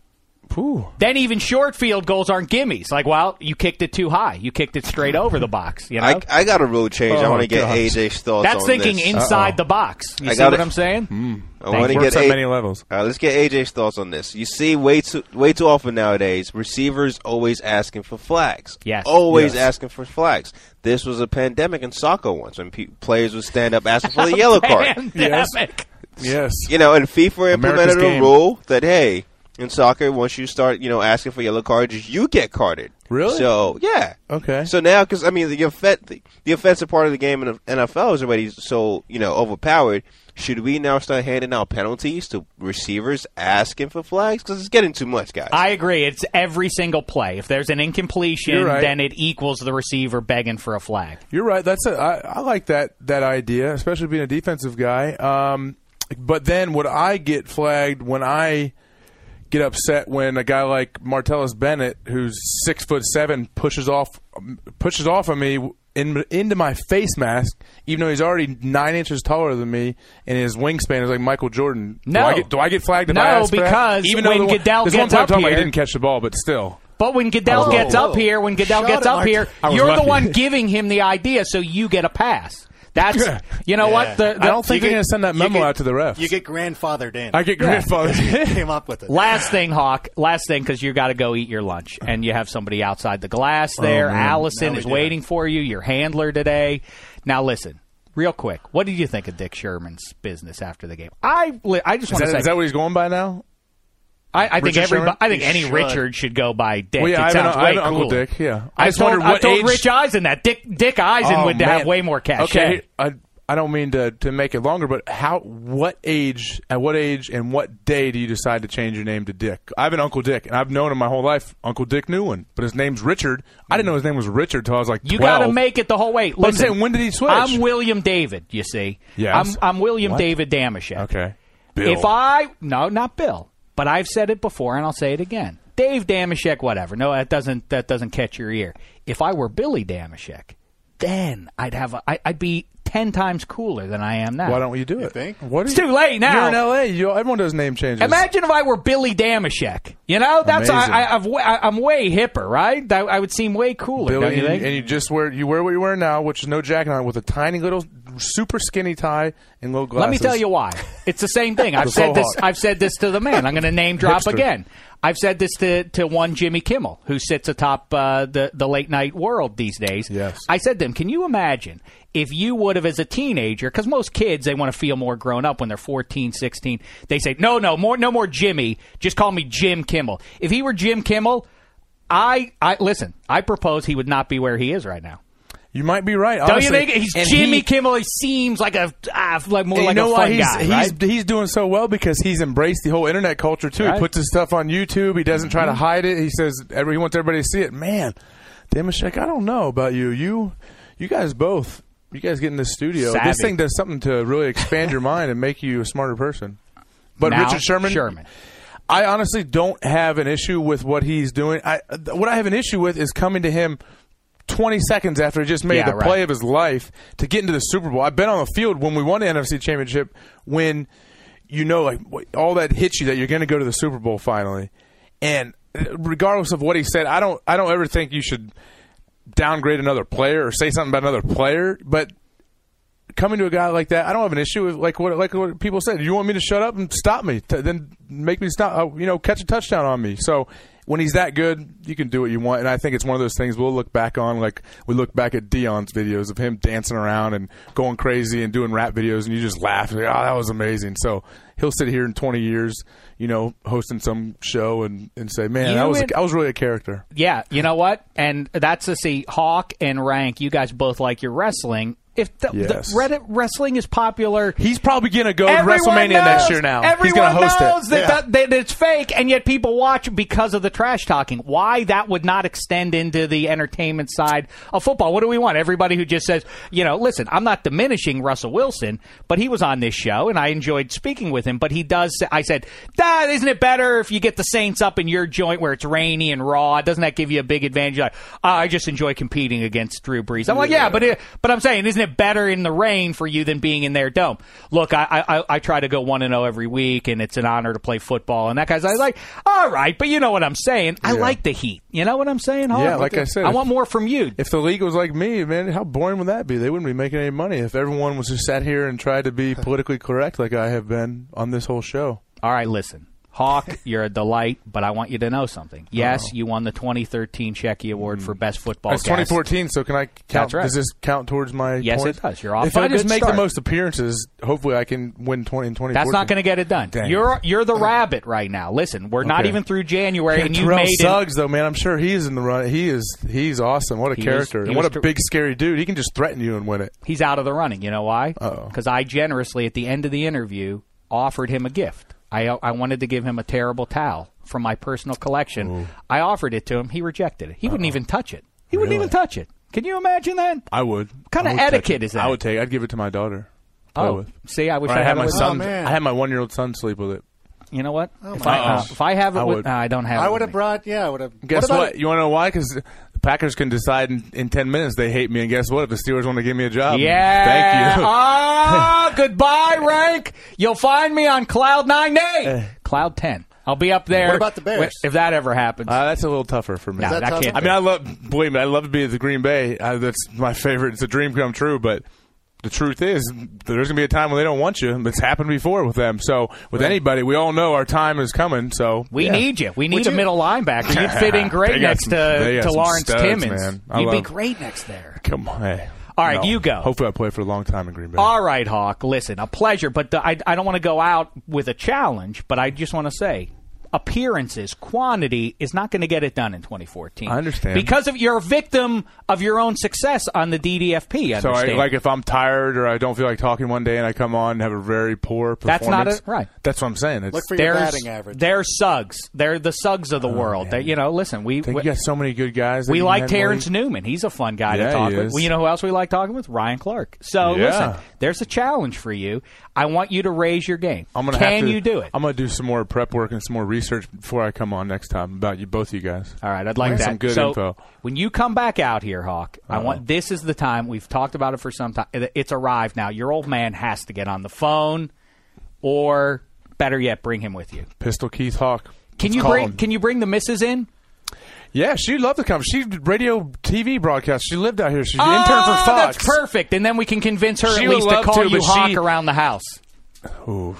whew, Then even short field goals aren't gimmies. Like, well, you kicked it too high. You kicked it straight over the box. You know, I, I got a rule change. I Oh, want to get gosh. AJ's thoughts that's on thinking this. inside Uh-oh. the box. You I see got what it. I'm saying? Hmm. I want to works get at A- many levels. All right, let's get AJ's thoughts on this. You see, way too way too often nowadays, receivers always asking for flags. Yes. always Yes. asking for flags. This was a pandemic in soccer once when pe- players would stand up asking for the yellow card. Pandemic. Yes, You know, and FIFA implemented a game. rule that hey, in soccer, once you start, you know, asking for yellow cards, you get carded. Really? So yeah. Okay. So now, because I mean, the, offen- the the offensive part of the game in the NFL is already so you know overpowered. Should we now start handing out penalties to receivers asking for flags? Because it's getting too much, guys. I agree. It's every single play. If there's an incompletion, right. then it equals the receiver begging for a flag. You're right. That's a, I, I like that that idea, especially being a defensive guy. Um, but then would I get flagged when I get upset when a guy like Martellus Bennett, who's six foot seven, pushes off pushes off of me in, into my face mask, even though he's already nine inches taller than me, and his wingspan is like Michael Jordan. No. do I get, do I get flagged? if No, I ask for that? because even when though the, Goodell this gets one time up talking about here- he didn't catch the ball, but still. But when Goodell gets up here, when Goodell Shut gets up Mart. here, you're the one giving him the idea, so you get a pass. That's you know Yeah. what the, the I don't think You they're going to send that you memo get- out to the refs. You get grandfathered in. I get grandfather. came up with it. Last thing, Hawk. Last thing, because you got to go eat your lunch, and you have somebody outside the glass oh, there. Oh. Allison is waiting for you. Your handler today. Now listen, real quick. What did you think of Dick Sherman's business after the game? I li- I just Is want to that, say is that what he's going by now? I, I think everybody. I think any should. Richard should go by Dick. Well, yeah, it I have, sounds an, I way have an Uncle. Dick. Yeah, I, just told, wondered I what told age. Rich Eisen that Dick Dick Eisen Oh, would man. have way more cash. Okay, I I don't mean to to make it longer, but how? What age? At what age and what day do you decide to change your name to Dick? I have an Uncle Dick, and I've known him my whole life, Uncle Dick Newland, but his name's Richard. I didn't know his name was Richard till I was like You got to make it the whole way. But I'm saying, when did he switch? I'm William David. You see, Yes. I'm, I'm William What? David Dameshek. Okay, Bill. If I no, not Bill, but I've said it before and I'll say it again. Dave Dameshek, whatever. No, that doesn't that doesn't catch your ear. If I were Billy Dameshek, then I'd have a, I, I'd be ten times cooler than I am now. Why don't you do it? think? What? Are It's you- too late now. You're in L.A. You, everyone does name changes. Imagine if I were Billy Dameshek. You know, that's Amazing. I, I, I've, I, I'm way hipper, right? That, I would seem way cooler, Billy, don't you and, think? and you just wear you wear what you wear now, which is no jacket on, with a tiny little, super skinny tie and little glasses. Let me tell you why. It's the same thing. I've said this. I've said this to the man. I'm going to name drop Hipster. again. I've said this to, to one Jimmy Kimmel, who sits atop uh, the the late night world these days. Yes. I said to him, "Can you imagine if you would have, as a teenager, because most kids they want to feel more grown up when they're 14, 16. They say, no, no, more, no more Jimmy. Just call me Jim Kimmel. If he were Jim Kimmel, I, I listen. I propose he would not be where he is right now. You might be right. Don't honestly. you think he's And Jimmy he- Kimmel? He seems like a ah, like more like you know a why fun he's, guy, he's, right? he's doing so well because he's embraced the whole internet culture too. Right. He puts his stuff on YouTube. He doesn't try to Mm-hmm. hide it. He says every, he wants everybody to see it. Man, Dameshek, I don't know about you. You, you guys both. You guys get in the studio. Savvy. This thing does something to really expand your mind and make you a smarter person. But Now, Richard Sherman, Sherman. I honestly don't have an issue with what he's doing. I, what I have an issue with is coming to him 20 seconds after he just made Yeah, the right. play of his life to get into the Super Bowl. I've been on the field when we won the NFC Championship when you know like all that hits you that you're going to go to the Super Bowl finally. And regardless of what he said, I don't I don't ever think you should downgrade another player or say something about another player, but coming to a guy like that, I don't have an issue with like what like what people said. You want me to shut up and stop me, then make me stop. Uh, you know, catch a touchdown on me. So when he's that good, you can do what you want. And I think it's one of those things we'll look back on like we look back at Deion's videos of him dancing around and going crazy and doing rap videos, and you just laugh. Like, oh, that was amazing. So he'll sit here in 20 years, you know, hosting some show and, and say, man, You that was and- a, I was really a character. Yeah, you know what? And that's to see Hawk and Rank. You guys both like your wrestling. If the, Yes. the Reddit wrestling is popular, He's probably going to go to WrestleMania knows, next year now. He's Everyone going to host knows it. That, that, that it's fake, and yet people watch because of the trash talking. Why that would not extend into the entertainment side of football? What do we want? Everybody who just says, you know, listen, I'm not diminishing Russell Wilson, but he was on this show, and I enjoyed speaking with him. But he does. I said, Dad, isn't it better if you get the Saints up in your joint where it's rainy and raw? Doesn't that give you a big advantage? Like, "Oh, I just enjoy competing against Drew Brees. I'm like, yeah, but it, but I'm saying, isn't it better in the rain for you than being in their dome? Look, I I, I try to go one and zero every week, and it's an honor to play football. And that guy's like, all right, but you know what I'm saying? I Yeah. like the heat. You know what I'm saying? Hall? Yeah, like I said, I if- want more from you. If the league was like me, man, how boring would that be? They wouldn't be making any money if everyone was just sat here and tried to be politically correct like I have been on this whole show. All right, listen. Hawk, you're a delight, but I want you to know something. Yes, oh. you won the 2013 Shecky Award for mm. Best Football It's 2014, so can I count? That's right. Does this count towards my? Yes, points? it does. You're off If I just make start. the most appearances, hopefully I can win 20 in 2014. That's not going to get it done. Dang. You're you're the uh, rabbit right now. Listen, we're not even through January, Yeah, and you Terrell made it. Suggs, though, man, I'm sure he's in the run. He is. He's awesome. What a He character! was- and what a ter- big, scary dude. He can just threaten you and win it. He's out of the running. You know why? Because I generously, at the end of the interview, offered him a gift. I I wanted to give him a terrible towel from my personal collection. I offered it to him. He rejected it. He wouldn't even touch it. He wouldn't even touch it. Can you imagine that? I would. What kinda I would take etiquette is that? I would take. I'd give it to my daughter. Play Oh, with. see, I wish Or I I had had my son. Oh. I had my one year old son sleep with it. You know what? if, I, uh, if I have it, I with, would. uh, I don't have. it I would have brought. Yeah, I would have. Guess what? what? about- You want to know why? Because the Packers can decide in, in ten minutes they hate me, and guess what? If the Steelers want to give me a job, Yeah. thank you. Ah, goodbye, rank. You'll find me on cloud nine, nay, cloud ten. I'll be up there. What about the Bears? If that ever happens. Uh, that's a little tougher for me. no, that that can't. I mean, I love. Believe me, I love to be at the Green Bay. Uh, that's my favorite. It's a dream come true. But the truth is, there's gonna be a time when they don't want you. It's happened before with them. So with anybody, we all know our time is coming. So we yeah. need you. We need Would a you- middle linebacker. You'd fit in great next some- to, to Lawrence studs, Timmons. man. You'd be great next there. Come on, hey. All right, No. you go. Hopefully, I play for a long time in Green Bay. All right, Hawk. Listen, a pleasure, but the, I, I don't want to go out with a challenge, but I just want to say appearances, quantity is not going to get it done in 2014. I understand. Because of you're a victim of your own success on the DDFP. you So, I, like, if I'm tired or I don't feel like talking one day and I come on and have a very poor performance, That's not a- right. That's what I'm saying. It's, Look for your batting average. they're Suggs. They're the Suggs of the oh, world. They, you know, listen, we I think we, you got so many good guys. that we like have in the Terrence league. Newman. He's a fun guy to talk with. Well, you know who else we like talking with? Ryan Clark. So Yeah. listen, there's a challenge for you. I want you to raise your game. I'm gonna Can have to, you do it? I'm gonna do some more prep work and some more research before I come on next time about you, both of you guys. All right, I'd like that. some good so info. when you come back out here, Hawk, I uh-huh. want this is the time we've talked about it for some time. It's arrived now. Your old man has to get on the phone, or better yet, bring him with you. Pistol Keith Hawk. Can Let's you bring him. Can you bring the missus in? Yeah, she'd love to come. She did radio TV broadcast. She lived out here. She's an oh, intern for Fox. That's perfect. And then we can convince her She at least to call to, you Hawk she- around the house. Ooh,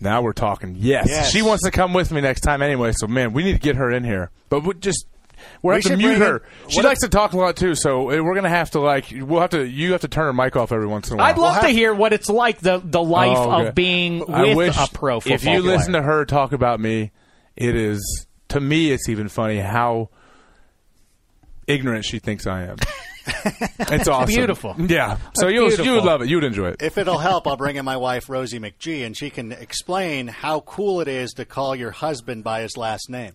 now we're talking. Yes. Yes. she wants to come with me next time anyway. So man, we need to get her in here. But we just we're We have to mute her. in- she likes to talk a lot too. So uh, we're gonna have to like we'll have to you have to turn her mic off every once in a while. I'd love to hear what it's like the the life Oh, of being with I wish a pro football If you player. listen to her talk about me, it is to me it's even funny how ignorant she thinks I am. it's awesome. beautiful. Yeah. So you'll you would love it. You would enjoy it. If it'll help, I'll bring in my wife Rosie McGee, and she can explain how cool it is to call your husband by his last name.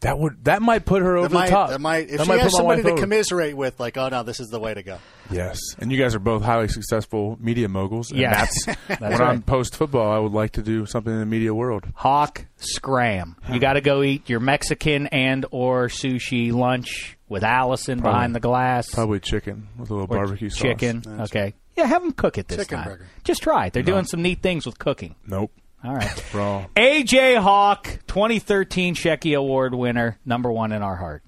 That would that might put her over That might, the top. that might, if That she might has put somebody to over. commiserate with, like, oh no, this is the way to go. Yes, and you guys are both highly successful media moguls. and Yes. that's, That's when right. I'm post football. I would like to do something in the media world. Hawk Scram. You got to go eat your Mexican and or sushi lunch with Allison Probably- behind the glass. Probably chicken with a little Or barbecue sauce. chicken. Okay. Yeah, have them cook it this Chicken time. burger. Just try it. They're doing some neat things with cooking. Nope. All right. Raw. AJ Hawk, 2013 Shecky Award winner, number one in our heart.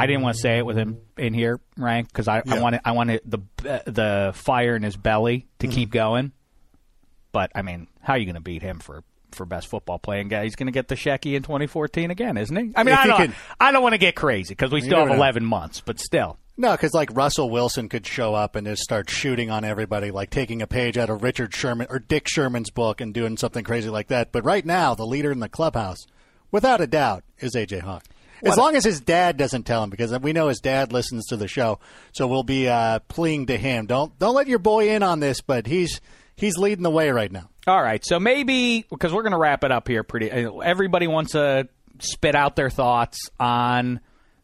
I didn't want to say it with him in here, Rank, because I, I Yeah. wanted I wanted the the fire in his belly to mm-hmm. keep going. But I mean, how are you going to beat him for for best football playing guy? He's going to get the Shecky in 2014 again, isn't he? I mean, If I don't I don't want to get crazy because we still have never know. 11 months, but still. No, because like Russell Wilson could show up and just start shooting on everybody, like taking a page out of Richard Sherman or Dick Sherman's book and doing something crazy like that. But right now, the leader in the clubhouse, without a doubt, is AJ Hawk. As long as his dad doesn't tell him, because we know his dad listens to the show, so we'll be uh, pleading to him. Don't don't let your boy in on this, but he's he's leading the way right now. All right, so maybe because we're going to wrap it up here. Pretty, everybody wants to spit out their thoughts on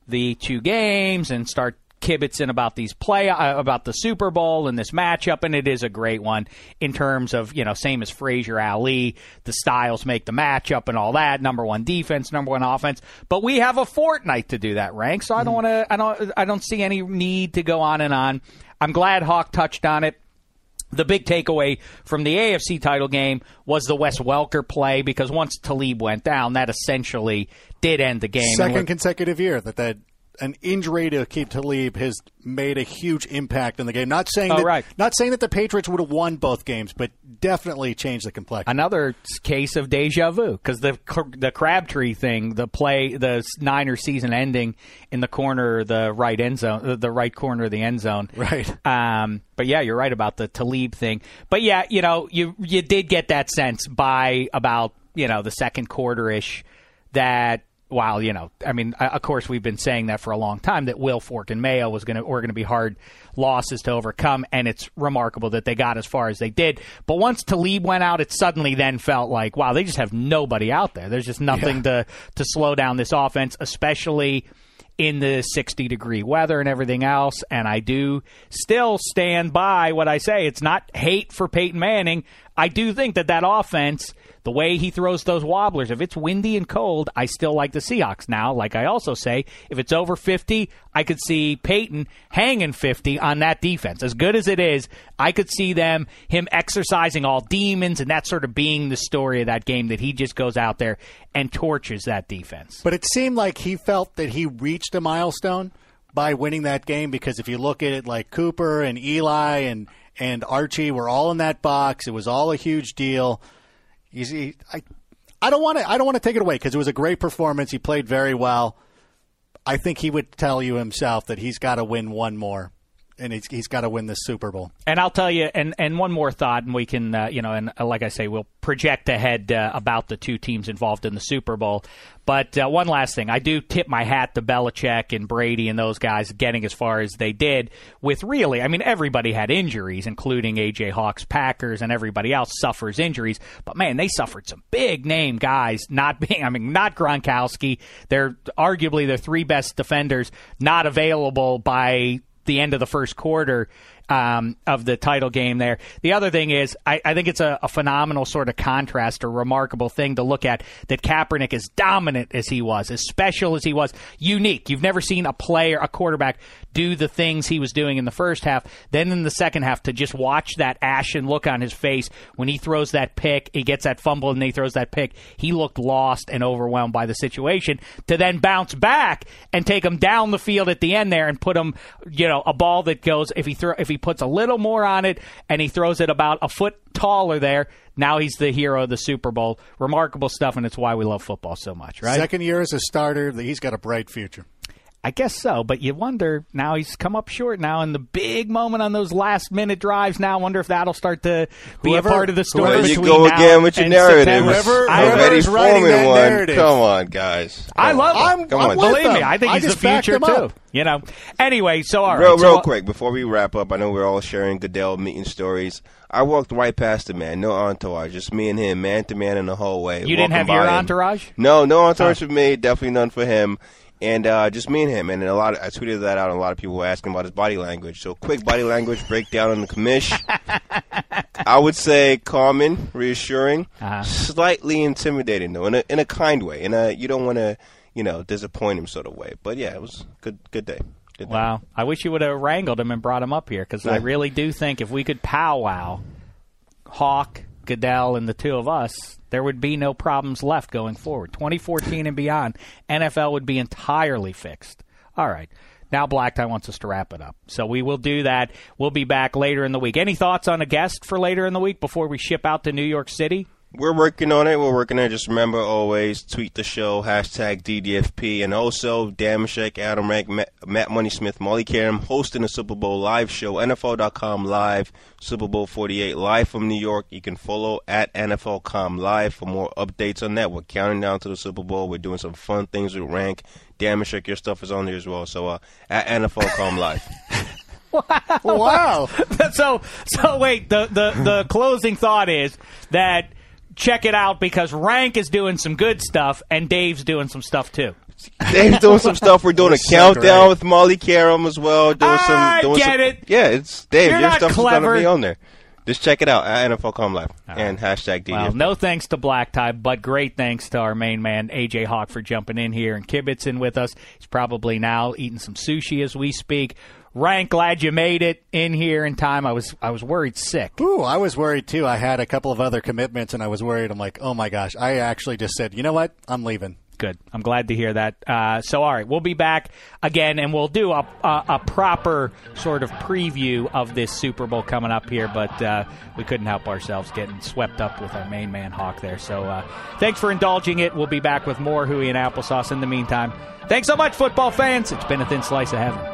the two games and start kibitzing about these play uh, about the Super Bowl and this matchup, and it is a great one in terms of you know same as Frazier Ali, the styles make the matchup and all that. Number one defense, number one offense, but we have a fortnight to do that rank, so I don't want to. I don't. I don't see any need to go on and on. I'm glad Hawk touched on it. The big takeaway from the AFC title game was the Wes Welker play because once Talib went down, that essentially did end the game. Second consecutive year that that an injury to Aqib Talib has made a huge impact in the game. Not saying Oh, that, right. not saying that the Patriots would have won both games, but definitely changed the complexion. another case of deja vu because the the Crabtree thing, the play, the Niner season ending in the corner, the right end zone, the right corner of the end zone, Right. Um, but yeah, you're right about the Talib thing. But yeah, you know, you you did get that sense by about you know the second quarter ish that. While you know, I mean, of course, we've been saying that for a long time that Wilfork and Mayo was going to were going to be hard losses to overcome, and it's remarkable that they got as far as they did. But once Talib went out, it suddenly then felt like, wow, they just have nobody out there. There's just nothing to to slow down this offense, especially in the 60 degree weather and everything else. And I do still stand by what I say. It's not hate for Peyton Manning. I do think that that offense, the way he throws those wobblers, if it's windy and cold, I still like the Seahawks. Now, like I also say, if it's over 50, I could see Peyton hanging 50 on that defense. As good as it is, I could see them, him exercising all demons and that sort of being the story of that game that he just goes out there and torches that defense. But it seemed like he felt that he reached a milestone by winning that game because if you look at it like Cooper and Eli and and Archie were all in that box, it was all a huge deal. He's, he, I I don't want to I don't want to take it away because it was a great performance. He played very well. I think he would tell you himself that he's got to win one more, and he's, he's got to win the Super Bowl. And I'll tell you, and, and one more thought, and we can, uh, you know, and uh, like I say, we'll project ahead uh, about the two teams involved in the Super Bowl. But uh, one last thing, I do tip my hat to Belichick and Brady and those guys getting as far as they did with really, I mean, everybody had injuries, including AJ Hawks, Packers, and everybody else suffers injuries. But man, they suffered some big name guys not being, I mean, not Gronkowski. They're arguably their three best defenders not available by the end of the first quarter um, of the title game there. The other thing is, I, I think it's a, a phenomenal sort of contrast or remarkable thing to look at that Kaepernick, as dominant as he was, as special as he was, unique. You've never seen a player, a quarterback, do the things he was doing in the first half. Then in the second half, to just watch that ashen look on his face when he throws that pick, he gets that fumble and he throws that pick. He looked lost and overwhelmed by the situation. To then bounce back and take him down the field at the end there and put him, you know, a ball that goes if he throw if he puts a little more on it and he throws it about a foot taller there. Now he's the hero of the Super Bowl. Remarkable stuff, and it's why we love football so much, right? Second year as a starter, he's got a bright future. I guess so, but you wonder now he's come up short now in the big moment on those last minute drives. Now, I wonder if that'll start to be Whoever- a part of the story. There you go again with your narrative. Whoever- I, whoever- Eddie whoever's writing Foreman that one. narrative. Come on, guys. I love on. him. I'm- Come I'm on. with Believe me. I think I he's the just future too. up. You know. Anyway, so all right, Real, so real what- quick before we wrap up, I know we're all sharing Goodell meeting stories. I walked right past the man, no entourage, just me and him, man to man in the hallway. You didn't have your by him. entourage? No, no entourage Oh. for me. Definitely none for him. And uh, just me and him. And a lot. Of, I tweeted that out, and a lot of people were asking about his body language. So, quick body language breakdown on the commish. I would say common, reassuring, Uh-huh. slightly intimidating though, in a in a kind way. In a you don't want to, you know, disappoint him sort of way. But yeah, it was good good day. Good day. Wow. I wish you would have wrangled him and brought him up here because I really do think if we could powwow Hawk, Goodell, and the two of us, there would be no problems left going forward. 2014 and beyond, NFL would be entirely fixed. All right. Now Black Tie wants us to wrap it up. So we will do that. We'll be back later in the week. Any thoughts on a guest for later in the week before we ship out to New York City? We're working on it. We're working on it. Just remember always tweet the show, hashtag DDFP, and also Dameshek, Adam Rank, Matt, Matt Money Smith, Molly Qerim hosting the Super Bowl live show, NFL.com live, Super Bowl 48 live from New York. You can follow at NFL.com live for more updates on that. We're counting down to the Super Bowl. We're doing some fun things with Rank. Dameshek, your stuff is on there as well. So uh, at NFL.com live. wow. Wow. so so wait the, the the closing thought is that check it out because rank is doing some good stuff and dave's doing some stuff too Dave's doing some stuff. We're doing a so countdown great. with Molly Qerim as well. Doing I some. Doing get some, it. Yeah, it's Dave. You're your not stuff is gonna be on there. Just check it out at NFL.com live and hashtag DDFP. well no thanks to black tie but great thanks to our main man aj hawk for jumping in here and kibitzing with us he's probably now eating some sushi as we speak rank glad you made it in here in time i was i was worried sick Ooh, I was worried too. I had a couple of other commitments, and I was worried. I'm like, oh my gosh. I actually just said, you know what? I'm leaving. Good. I'm glad to hear that. Uh, so, all right, we'll be back again, and we'll do a, a, a proper sort of preview of this Super Bowl coming up here. But uh, we couldn't help ourselves getting swept up with our main man Hawk there. So, uh, thanks for indulging it. We'll be back with more Huey and applesauce in the meantime. Thanks so much, football fans. It's been a thin slice of heaven.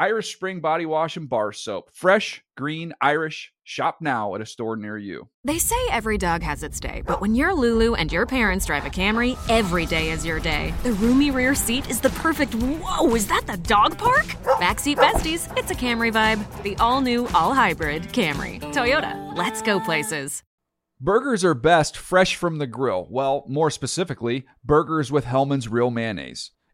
Irish Spring Body Wash and Bar Soap. Fresh, green, Irish. Shop now at a store near you. They say every dog has its day, but when you're Lulu and your parents drive a Camry, every day is your day. The roomy rear seat is the perfect. Whoa, is that the dog park? Backseat besties, it's a Camry vibe. The all new, all hybrid Camry. Toyota, let's go places. Burgers are best fresh from the grill. Well, more specifically, burgers with Hellmann's Real Mayonnaise.